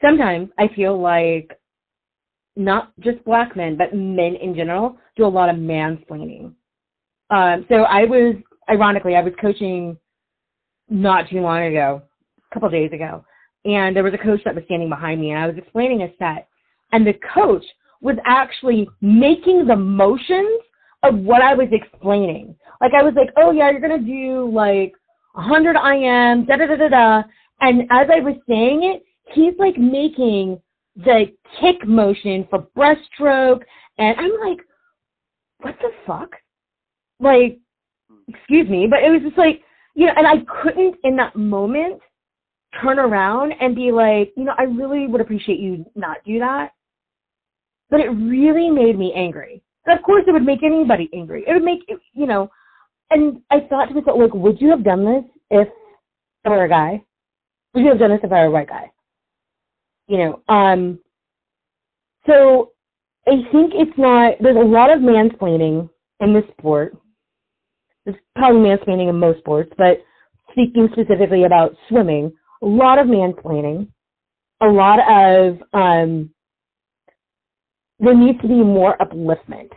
sometimes I feel like not just black men, but men in general do a lot of mansplaining. Um, so I was, ironically, I was coaching not too long ago, a couple days ago, and there was a coach that was standing behind me, and I was explaining a set, and the coach was actually making the motions of what I was explaining. Like I was like, oh yeah, you're gonna do like 100 IM, da da da da da. And as I was saying it, he's like making the kick motion for breaststroke, and I'm like, what the fuck? Like, excuse me, but it was just like, you know, and I couldn't in that moment turn around and be like, you know, I really would appreciate you not do that. But it really made me angry. And of course, it would make anybody angry. It would make, you know, and I thought to myself, like, would you have done this if I were a guy? Would you have done this if I were a white guy? You know, um, so I think it's not, there's a lot of mansplaining in this sport. There's probably mansplaining in most sports, but speaking specifically about swimming, a lot of mansplaining, a lot of, um, there needs to be more upliftment.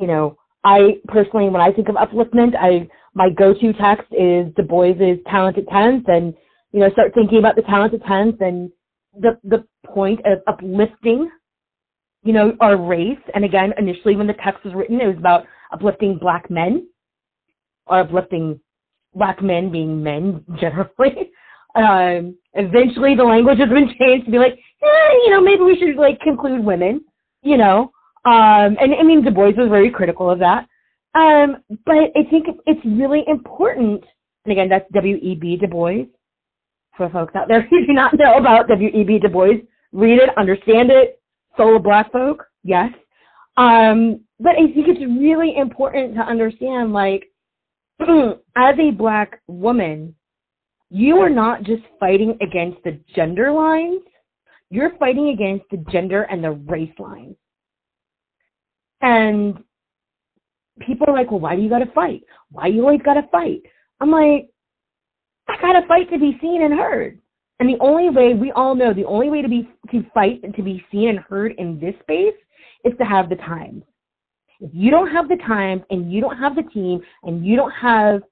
You know, I personally, when I think of upliftment, I my go-to text is Du Bois's Talented Tenth, and you know, start thinking about the Talented Tenth and the the point of uplifting, you know, our race. And again, initially when the text was written, it was about uplifting black men, or uplifting black men being men generally. Um, eventually, the language has been changed to be like, eh, you know, maybe we should like conclude women, you know. Um, and I mean, Du Bois was very critical of that. Um, but I think it's really important, and again, that's W.E.B. Du Bois. For folks out there who do not know about W.E.B. Du Bois, read it, understand it. Soul of Black folk, yes. Um, but I think it's really important to understand, like, as a black woman, you are not just fighting against the gender lines, you're fighting against the gender and the race lines. And people are like, well, why do you got to fight? Why you always got to fight? I'm like, I got to fight to be seen and heard. And the only way we all know the only way to be to fight and to be seen and heard in this space is to have the time. If you don't have the time and you don't have the team and you don't have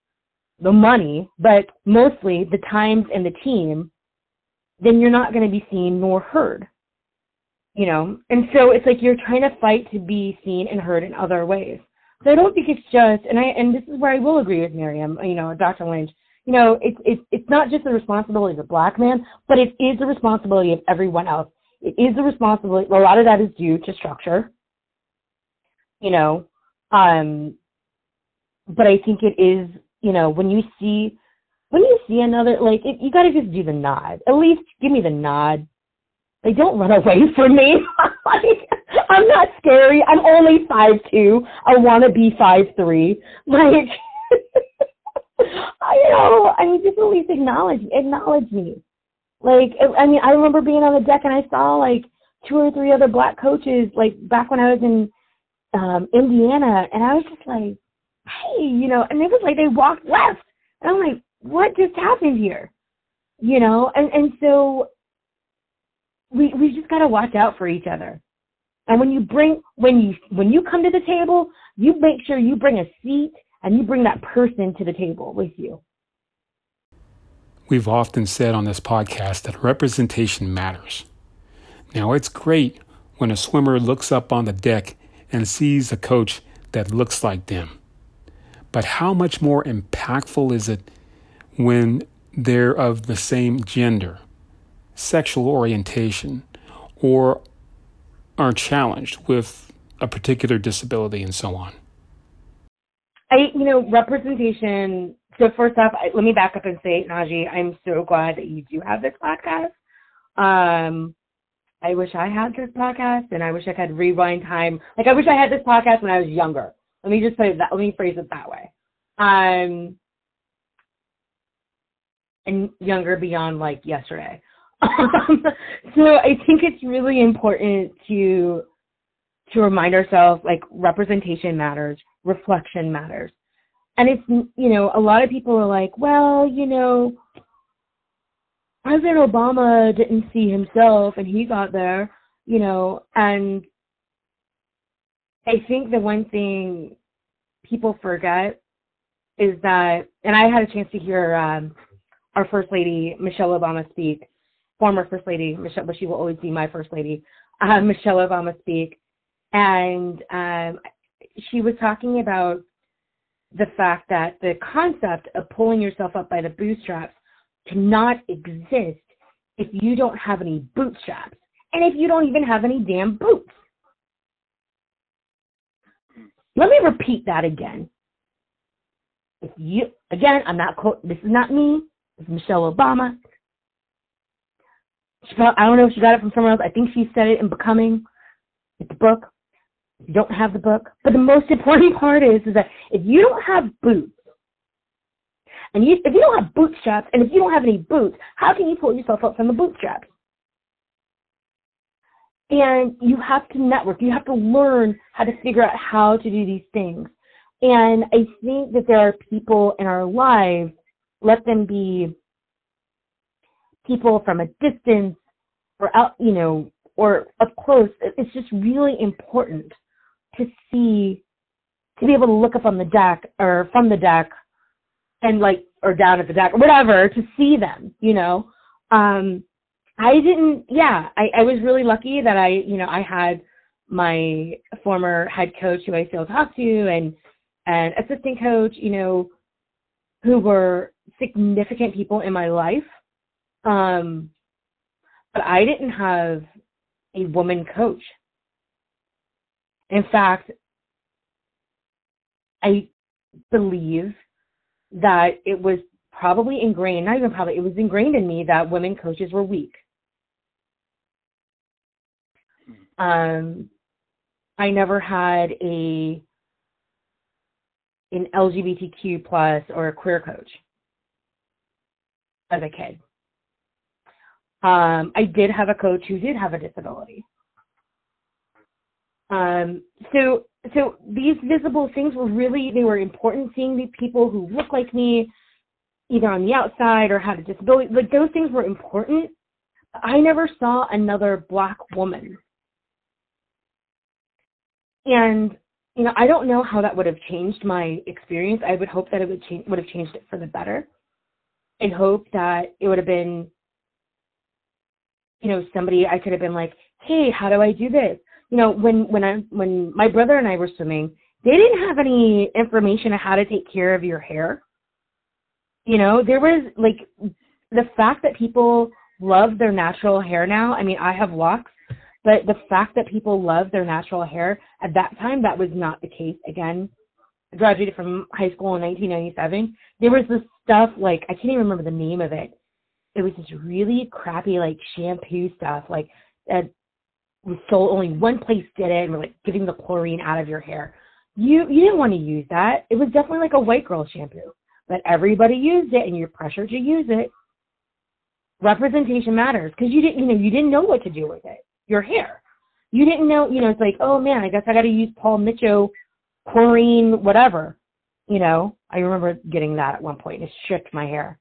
the money, but mostly the times and the team, then you're not going to be seen nor heard. You know, and so it's like you're trying to fight to be seen and heard in other ways. So I don't think it's just, and I and this is where I will agree with Miriam, you know, Dr. Lynch. You know, it's it's it's not just the responsibility of the black man, but it is the responsibility of everyone else. It is the responsibility. A lot of that is due to structure. You know, um, but I think it is you know, when you see when you see another like it, you got to just do the nod. At least give me the nod. They don't run away from me. like I'm not scary. I'm only five two. I want to be five three. Like you know, I mean, just at least acknowledge acknowledge me. Like I mean, I remember being on the deck and I saw like two or three other black coaches like back when I was in um Indiana, and I was just like, hey, you know, and it was like they walked left. And I'm like, what just happened here? You know, and, and so we we just gotta watch out for each other. And when you bring when you when you come to the table, you make sure you bring a seat and you bring that person to the table with you. We've often said on this podcast that representation matters. Now, it's great when a swimmer looks up on the deck and sees a coach that looks like them. But how much more impactful is it when they're of the same gender, sexual orientation, or are challenged with a particular disability and so on? I, you know, representation. So first off, I, let me back up and say, Najee, I'm so glad that you do have this podcast. Um, I wish I had this podcast, and I wish I could rewind time. Like I wish I had this podcast when I was younger. Let me just say that. Let me phrase it that way. Um, and younger beyond like yesterday. so I think it's really important to to remind ourselves like representation matters, reflection matters. And it's you know, a lot of people are like, well, you know, President Obama didn't see himself and he got there, you know, and I think the one thing people forget is that, and I had a chance to hear um, our First Lady, Michelle Obama, speak, former First Lady, Michelle, but she will always be my First Lady, uh, Michelle Obama speak. And um, she was talking about the fact that the concept of pulling yourself up by the bootstraps cannot exist if you don't have any bootstraps and if you don't even have any damn boots. Let me repeat that again. If you, again, I'm not, quote. this is not me, it's Michelle Obama. She I don't know if she got it from somewhere else. I think she said it in Becoming. It's a book. You don't have the book. But the most important part is, is that if you don't have boots, and you, if you don't have bootstraps, and if you don't have any boots, how can you pull yourself up from the bootstraps? And you have to network. You have to learn how to figure out how to do these things. And I think that there are people in our lives, let them be people from a distance or out, you know, or up close. It's just really important to see, to be able to look up on the deck or from the deck and like, or down at the deck or whatever to see them, you know. Um, I didn't, yeah, I, I was really lucky that I, you know, I had my former head coach who I still talk to and, and assistant coach, you know, who were significant people in my life. Um, but I didn't have a woman coach. In fact, I believe that it was probably ingrained, not even probably, it was ingrained in me that women coaches were weak. Um, I never had a an LGBTQ plus or a queer coach as a kid. Um, I did have a coach who did have a disability. Um, so so these visible things were really they were important. Seeing the people who look like me, either on the outside or had a disability, like those things were important. I never saw another black woman. And you know, I don't know how that would have changed my experience. I would hope that it would change would have changed it for the better. And hope that it would have been you know, somebody I could have been like, "Hey, how do I do this?" You know, when when I when my brother and I were swimming, they didn't have any information on how to take care of your hair. You know, there was like the fact that people love their natural hair now. I mean, I have locks, but the fact that people love their natural hair at that time, that was not the case. Again, I graduated from high school in 1997. There was this stuff like I can't even remember the name of it it was this really crappy like shampoo stuff like that sold only one place did it and were like getting the chlorine out of your hair. You you didn't want to use that. It was definitely like a white girl shampoo. But everybody used it and you're pressured to use it. Representation matters because you didn't you know you didn't know what to do with it. Your hair. You didn't know you know it's like oh man i guess i got to use paul mitchell chlorine whatever. You know i remember getting that at one point. It stripped my hair.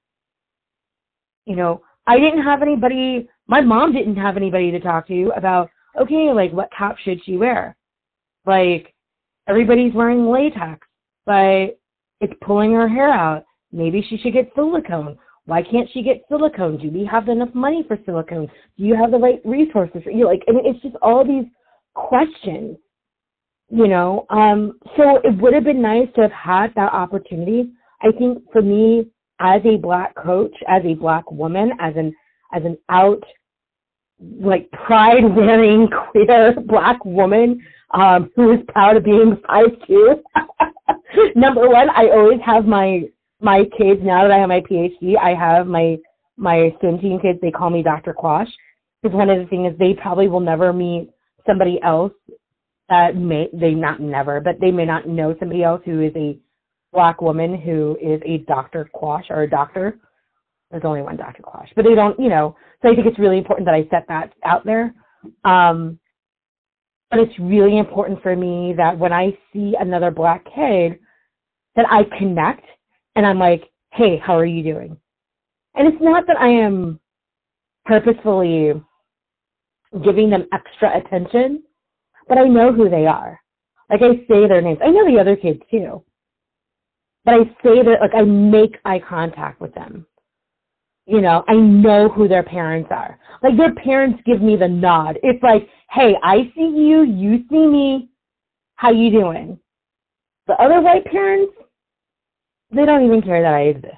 You know, I didn't have anybody, my mom didn't have anybody to talk to about, okay, like what top should she wear? Like everybody's wearing latex, but it's pulling her hair out. Maybe she should get silicone. Why can't she get silicone? Do we have enough money for silicone? Do you have the right resources? You like, I mean, it's just all these questions, you know. Um, so it would have been nice to have had that opportunity. I think for me, as a black coach, as a black woman, as an as an out like pride wearing queer black woman um, who is proud of being five two. Number one, I always have my my kids now that I have my PhD. I have my my swim team kids. They call me Dr. Quash because one of the things is they probably will never meet somebody else that may they not never, but they may not know somebody else who is a black woman who is a Dr. Quash or a doctor. There's only one Dr. Quash, but they don't, you know. So I think it's really important that I set that out there. Um, but it's really important for me that when I see another black kid, that I connect and I'm like, hey, how are you doing? And it's not that I am purposefully giving them extra attention, but I know who they are. Like I say their names. I know the other kids too but I say that like I make eye contact with them. You know, I know who their parents are. Like their parents give me the nod. It's like, hey, I see you, you see me. How you doing? The other white parents, they don't even care that I exist.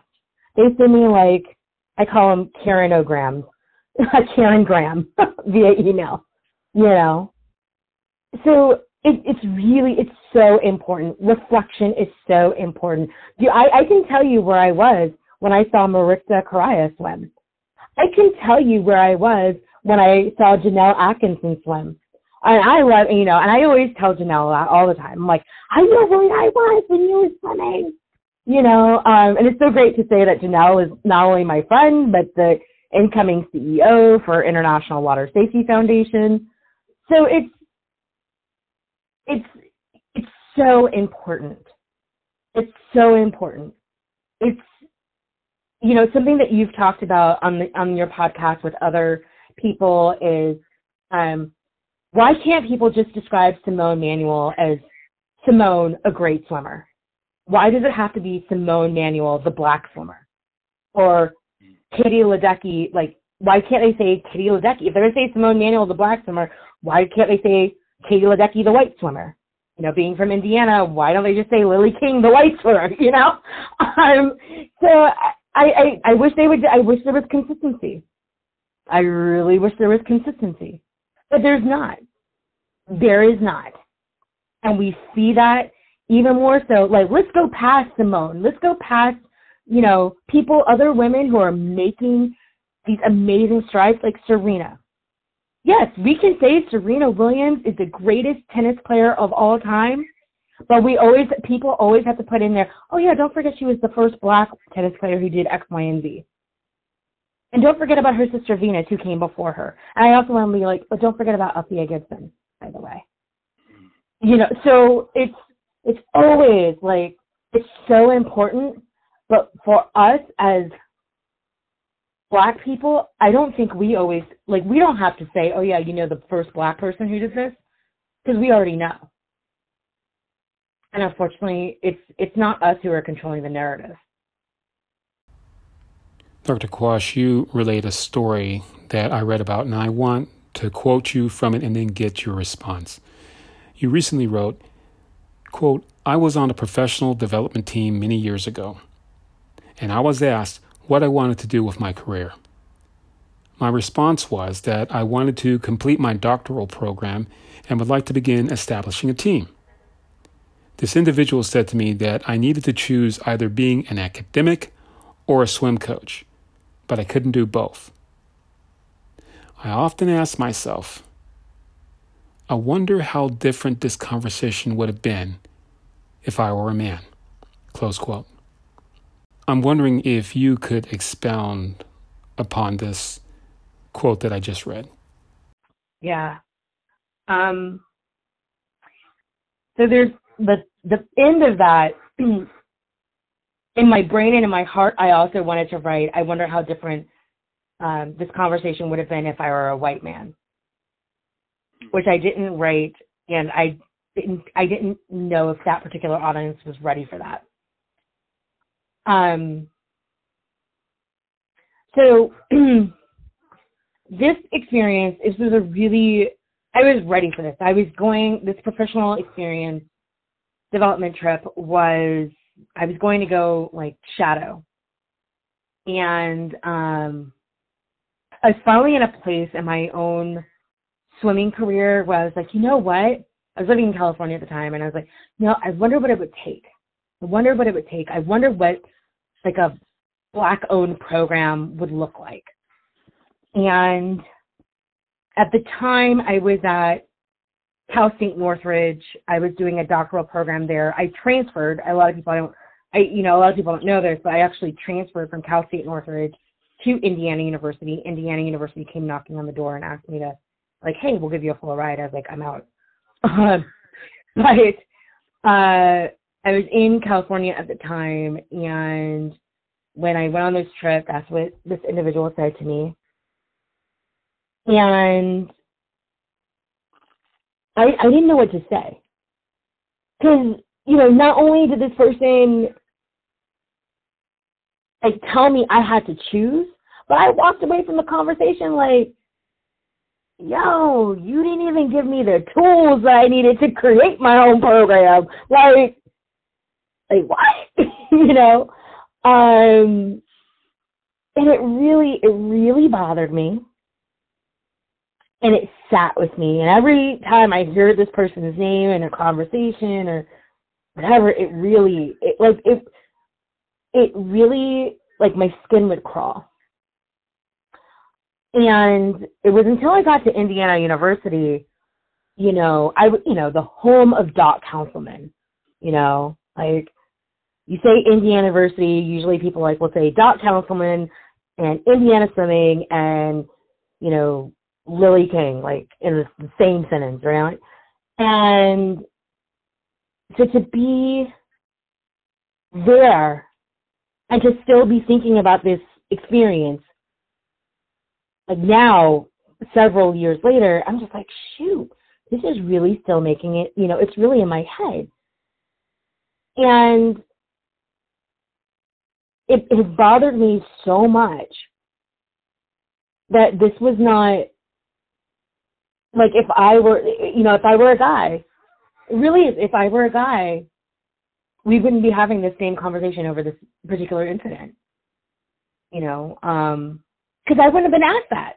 They send me like, I call them Karen O'Grams, Karen Graham via email, you know. So it, it's really, it's so important. Reflection is so important. I, I can tell you where I was when I saw Maritza Correia swim. I can tell you where I was when I saw Janelle Atkinson swim. And I love, you know, and I always tell Janelle that all the time. I'm like, I know where I was when you were swimming. You know, um, and it's so great to say that Janelle is not only my friend, but the incoming CEO for International Water Safety Foundation. So it's, it's, it's so important. It's so important. It's, you know, something that you've talked about on the, on your podcast with other people is, um, why can't people just describe Simone Manuel as Simone, a great swimmer? Why does it have to be Simone Manuel, the black swimmer? Or Katie Ledecky, like, why can't they say Katie Ledecky? If they're to say Simone Manuel, the black swimmer, why can't they say Katie Ledecky, the white swimmer? You know, being from Indiana, why don't they just say Lily King, the white swimmer? You know, um, so I, I, I wish they would. I wish there was consistency. I really wish there was consistency. But there's not. There is not. And we see that even more so. Like, let's go past Simone. Let's go past, you know, people, other women who are making these amazing strides, like Serena. Yes, we can say Serena Williams is the greatest tennis player of all time, but we always, people always have to put in there, oh yeah, don't forget she was the first black tennis player who did X, Y, and Z. And don't forget about her sister Venus, who came before her. And I also want to be like, but don't forget about Althea Gibson, by the way. You know, so it's it's always like it's so important. But for us as black people, I don't think we always like we don't have to say, oh yeah, you know the first black person who did this, because we already know. And unfortunately, it's it's not us who are controlling the narrative. Dr. Quash, you relate a story that I read about, and I want to quote you from it and then get your response. You recently wrote, quote, I was on a professional development team many years ago, and I was asked what I wanted to do with my career. My response was that I wanted to complete my doctoral program and would like to begin establishing a team. This individual said to me that I needed to choose either being an academic or a swim coach but I couldn't do both. I often ask myself, I wonder how different this conversation would have been if I were a man. Close quote. I'm wondering if you could expound upon this quote that I just read. Yeah. Um, so there's the the end of that in my brain and in my heart, I also wanted to write, I wonder how different um, this conversation would have been if I were a white man, which I didn't write, and I didn't, I didn't know if that particular audience was ready for that. Um, so this experience, this was a really, I was ready for this. I was going, this professional experience development trip was I was going to go like shadow. And um I was finally in a place in my own swimming career where I was like, you know what? I was living in California at the time and I was like, you know, I wonder what it would take. I wonder what it would take. I wonder what like a black owned program would look like. And at the time I was at Cal State Northridge. I was doing a doctoral program there. I transferred. A lot of people I don't. I you know a lot of people don't know this, but I actually transferred from Cal State Northridge to Indiana University. Indiana University came knocking on the door and asked me to, like, hey, we'll give you a full ride. I was like, I'm out. Um, but uh, I was in California at the time, and when I went on this trip, that's what this individual said to me. And I, I didn't know what to say. Because, you know, not only did this person like tell me I had to choose, but I walked away from the conversation like, yo, you didn't even give me the tools that I needed to create my own program. Like, like what? you know? Um, and it really, it really bothered me. And it sat with me. And every time I heard this person's name in a conversation or whatever, it really, it like, it, it really, like my skin would crawl. And it was until I got to Indiana University, you know, I, you know, the home of Doc Counsilman, you know, like you say Indiana University, usually people like will say Doc Counsilman and Indiana Swimming and, you know, Lily King, like in the, same sentence, right? And so to be there and to still be thinking about this experience, like now, several years later, I'm just like, shoot, this is really still making it, you know, it's really in my head. And it, it bothered me so much that this was not like if I were, you know, if I were a guy, really, if I were a guy, we wouldn't be having the same conversation over this particular incident. You know, um, because I wouldn't have been asked that.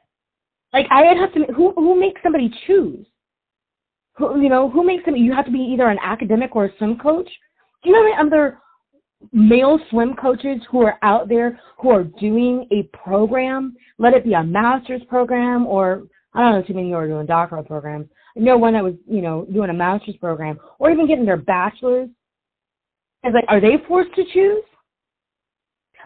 Like I'd have to. Who who makes somebody choose? Who you know who makes them? You have to be either an academic or a swim coach. Do you know many other male swim coaches who are out there who are doing a program, let it be a master's program or I don't know too many who are doing doctoral programs. I know one that was, you know, doing a master's program or even getting their bachelor's. It's like, are they forced to choose?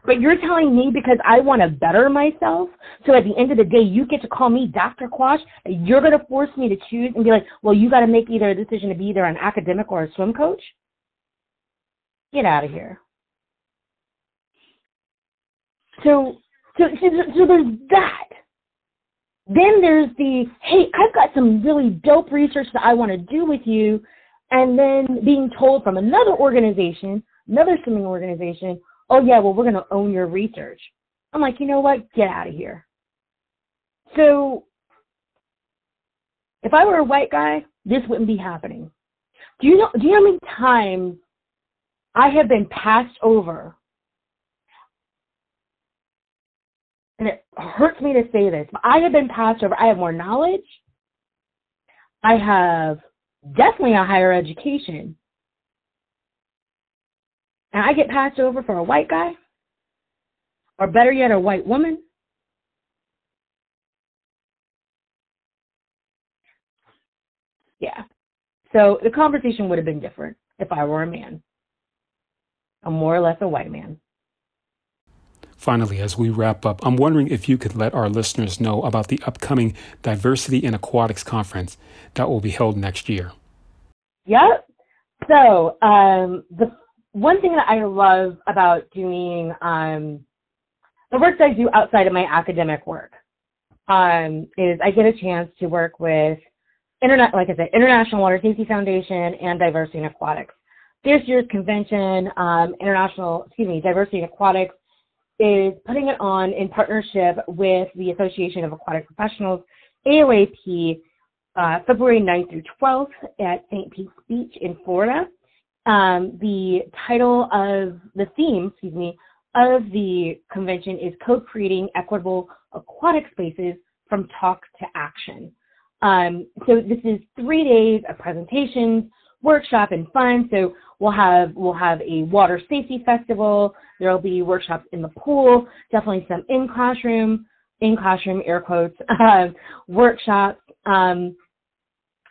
But you're telling me because I want to better myself, so at the end of the day, you get to call me Dr. Quash, you're going to force me to choose and be like, well, you got to make either a decision to be either an academic or a swim coach? Get out of here. So, so, so, so there's that. Then there's the, hey, I've got some really dope research that I want to do with you. And then being told from another organization, another swimming organization, oh yeah, well, we're going to own your research. I'm like, you know what? Get out of here. So if I were a white guy, this wouldn't be happening. Do you know, do you know how many times I have been passed over and it hurts me to say this, but I have been passed over. I have more knowledge. I have definitely a higher education. And I get passed over for a white guy, or better yet, a white woman. Yeah. So the conversation would have been different if I were a man. I'm more or less a white man. Finally, as we wrap up, I'm wondering if you could let our listeners know about the upcoming Diversity in Aquatics Conference that will be held next year. Yep. So, um, the one thing that I love about doing um, the work that I do outside of my academic work um, is I get a chance to work with internet, like I said, International Water Safety Foundation and Diversity in Aquatics. This year's convention, um, International, excuse me, Diversity in Aquatics is putting it on in partnership with the Association of Aquatic Professionals, AOAP, uh, February 9th through 12th at St. Pete's Beach in Florida. Um, the title of the theme, excuse me, of the convention is co-creating equitable aquatic spaces from talk to action. Um, so this is three days of presentations, workshop, and fun. So we'll have we'll have a water safety festival. There will be workshops in the pool, definitely some in classroom, in classroom air quotes uh, workshops. Um,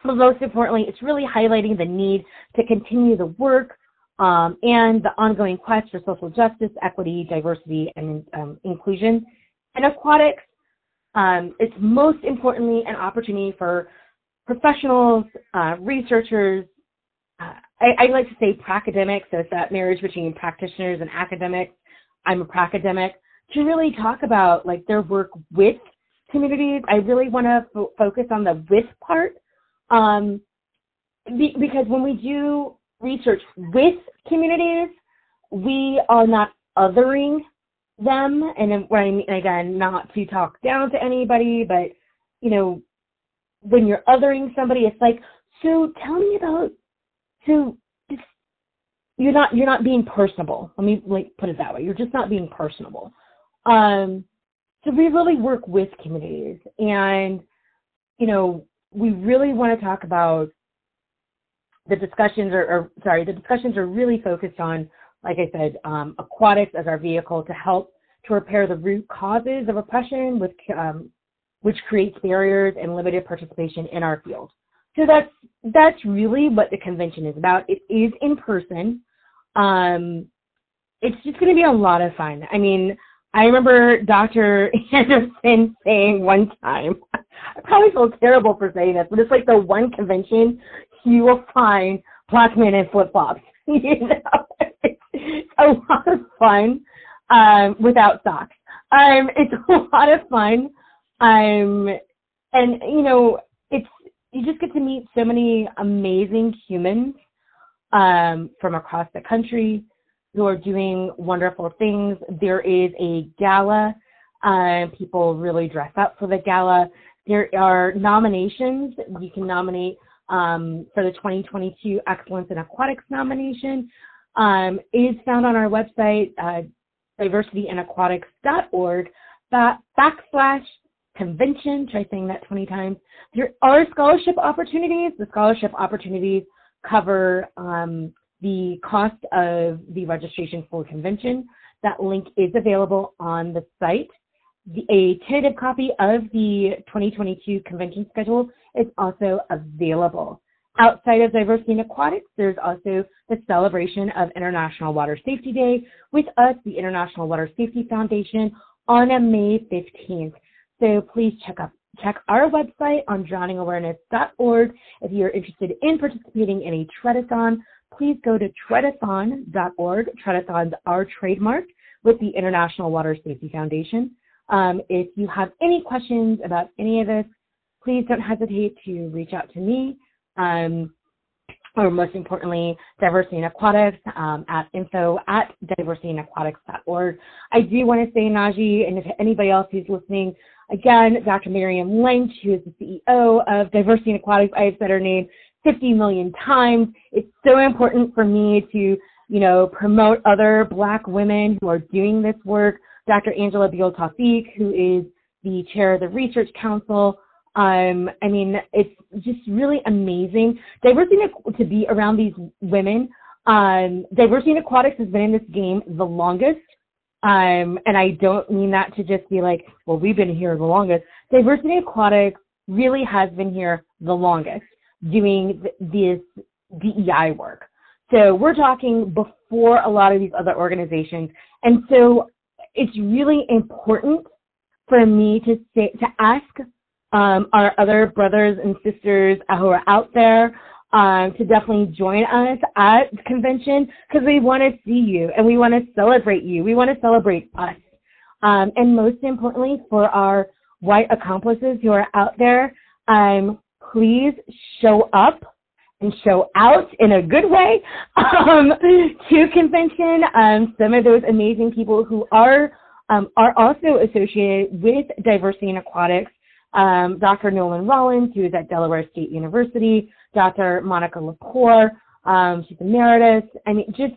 but most importantly, it's really highlighting the need to continue the work um, and the ongoing quest for social justice, equity, diversity, and um, inclusion. And aquatics, um, it's most importantly an opportunity for professionals, uh, researchers, I, I, like to say pracademic, so it's that marriage between practitioners and academics. I'm a pracademic to really talk about like their work with communities. I really want to fo- focus on the with part um, be, because when we do research with communities, we are not othering them. And when I mean, again, not to talk down to anybody, but you know, when you're othering somebody, it's like, so tell me about so you're not you're not being personable. Let me like put it that way. You're just not being personable. Um, so we really work with communities, and you know we really want to talk about the discussions are, or sorry, the discussions are really focused on, like I said, um, aquatics as our vehicle to help to repair the root causes of oppression, with um, which creates barriers and limited participation in our field. So that's that's really what the convention is about. It is in person. Um, it's just going to be a lot of fun. I mean, I remember Dr. Anderson saying one time, I probably feel terrible for saying this, but it's like the one convention you will find black men in flip flops. you know, it's a lot of fun um, without socks. Um, it's a lot of fun. Um, and you know, you just get to meet so many amazing humans um, from across the country who are doing wonderful things. There is a gala. Uh, people really dress up for the gala. There are nominations. You can nominate um, for the 2022 Excellence in Aquatics nomination. Um, is found on our website, uh, diversityinaquatics.org, back, backslash convention. Try saying that 20 times. There are scholarship opportunities. The scholarship opportunities cover um, the cost of the registration for convention. That link is available on the site. The, a tentative copy of the 2022 convention schedule is also available. Outside of Diversity and Aquatics, there's also the celebration of International Water Safety Day with us, the International Water Safety Foundation, on May 15th. So please check up check our website on drowningawareness.org. If you're interested in participating in a treadathon, please go to treadathon.org. Treadathons are trademarked with the International Water Safety Foundation. Um, if you have any questions about any of this, please don't hesitate to reach out to me. Um, or most importantly, Diversity in Aquatics um, at info at diversityinaquatics.org. I do want to say, Najee, and if anybody else who's listening, again, Dr. Miriam Lynch, who is the CEO of Diversity in Aquatics, I have said her name 50 million times. It's so important for me to, you know, promote other Black women who are doing this work. Dr. Angela Beale-Tawfeeq, who is the chair of the Research Council. Um, I mean, it's just really amazing. Diversity to be around these women. Um, diversity in aquatics has been in this game the longest. Um, and I don't mean that to just be like, well, we've been here the longest. Diversity aquatics really has been here the longest doing this DEI work. So we're talking before a lot of these other organizations. And so it's really important for me to say, to ask um, our other brothers and sisters who are out there um, to definitely join us at convention because we want to see you and we want to celebrate you. We want to celebrate us. Um, and most importantly, for our white accomplices who are out there, um, please show up and show out in a good way um, to convention. Um, some of those amazing people who are um, are also associated with diversity in aquatics. Um, Dr. Nolan Rollins, who is at Delaware State University, Dr. Monica Lepore, um, she's emeritus. I mean, just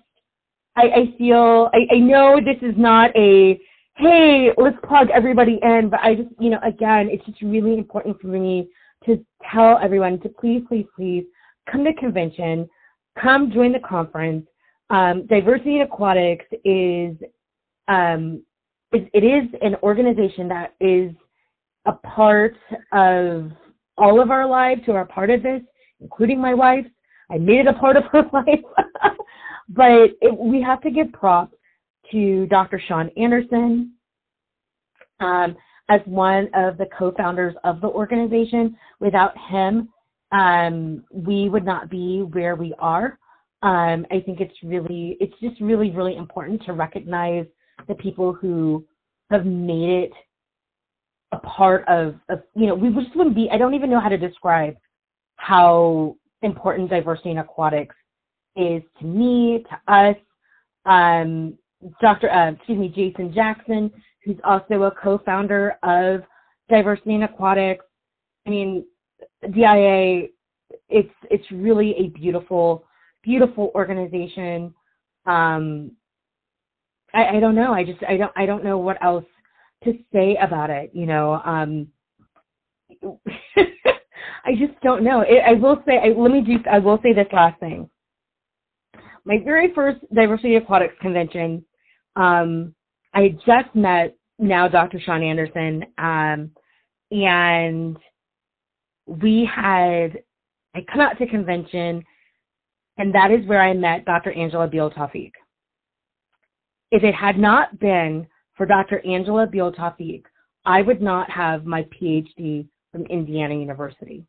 I, I feel I, I know this is not a hey, let's plug everybody in, but I just you know again, it's just really important for me to tell everyone to please, please, please come to convention, come join the conference. Um, Diversity in Aquatics is, um, it, it is an organization that is a part of all of our lives who are part of this, including my wife. I made it a part of her life. but it, we have to give props to Dr. Sean Anderson, um, as one of the co-founders of the organization. Without him, um, we would not be where we are. Um, I think it's really, it's just really, really important to recognize the people who have made it a part of, of you know, we just wouldn't be, I don't even know how to describe how important diversity in aquatics is to me, to us. Um, Dr. Uh, excuse me, Jason Jackson, who's also a co-founder of Diversity in Aquatics. I mean, DIA, it's it's really a beautiful, beautiful organization. um, I, I don't know. I just I don't I don't know what else to say about it. You know, um, I just don't know. It, I will say. I, let me do. I will say this last thing. My very first diversity aquatics convention, um, I had just met now Dr. Sean Anderson, um, and we had I come out to convention, and that is where I met Dr. Angela Beale. If it had not been for Dr. Angela Beale-Tawfeeq, I would not have my PhD from Indiana University.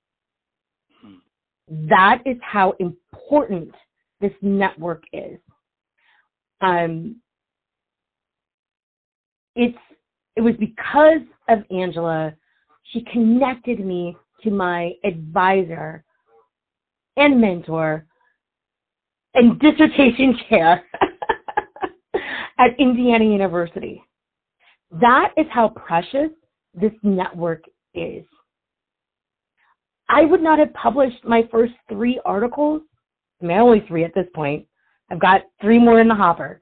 That is how important this network is. Um, it's it was because of Angela, she connected me to my advisor and mentor and dissertation chair at Indiana University. That is how precious this network is. I would not have published my first three articles. I mean, only three at this point. I've got three more in the hopper.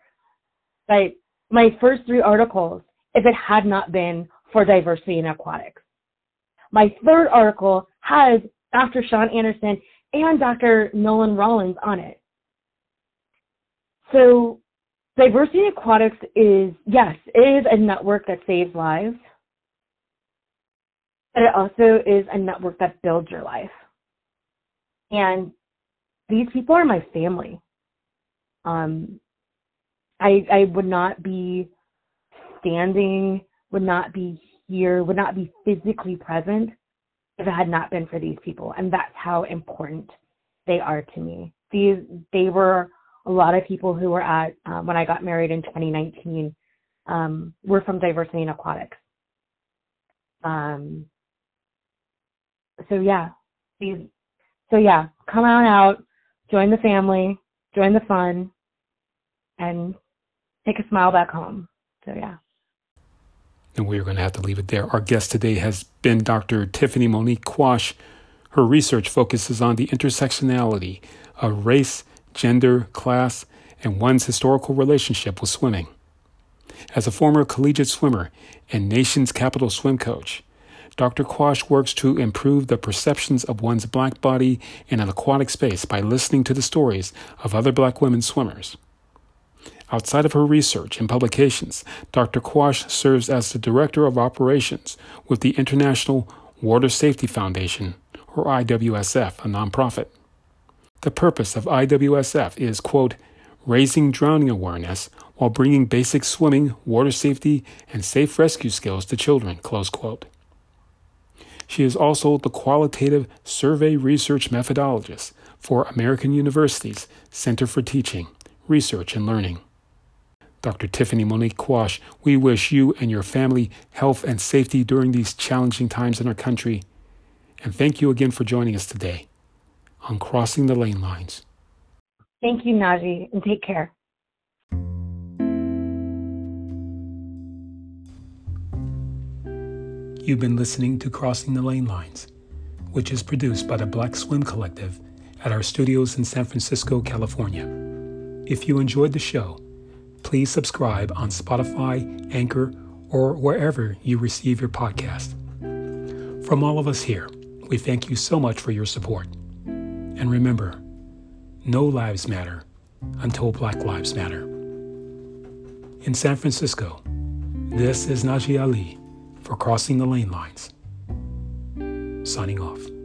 But my first three articles, if it had not been for diversity in aquatics. My third article has Dr. Sean Anderson and Dr. Nolan Rollins on it. So Diversity Aquatics is, yes, it is a network that saves lives, but it also is a network that builds your life. And these people are my family. Um, I, I would not be standing, would not be here, would not be physically present if it had not been for these people. And that's how important they are to me. These, they were a lot of people who were at um, when I got married in 2019 um, were from diversity in aquatics. Um, so yeah, these, so yeah, come on out, join the family, join the fun, and take a smile back home. So yeah. And we're going to have to leave it there. Our guest today has been Dr. Tiffany Monique Quash. Her research focuses on the intersectionality of race gender, class, and one's historical relationship with swimming. As a former collegiate swimmer and nation's capital swim coach, Dr. Quash works to improve the perceptions of one's black body in an aquatic space by listening to the stories of other black women swimmers. Outside of her research and publications, Dr. Quash serves as the Director of Operations with the International Water Safety Foundation, or IWSF, a nonprofit. The purpose of IWSF is, quote, raising drowning awareness while bringing basic swimming, water safety, and safe rescue skills to children, close quote. She is also the qualitative survey research methodologist for American University's Center for Teaching, Research, and Learning. Dr. Tiffany Monique Quash, we wish you and your family health and safety during these challenging times in our country. And thank you again for joining us today on crossing the lane lines. Thank you, Najee, and take care. You've been listening to Crossing the Lane Lines, which is produced by the Black Swim Collective at our studios in San Francisco, California. If you enjoyed the show, please subscribe on Spotify, Anchor, or wherever you receive your podcast. From all of us here, we thank you so much for your support. And remember, no lives matter until Black Lives Matter. In San Francisco, this is Najee Ali for Crossing the Lane Lines. Signing off.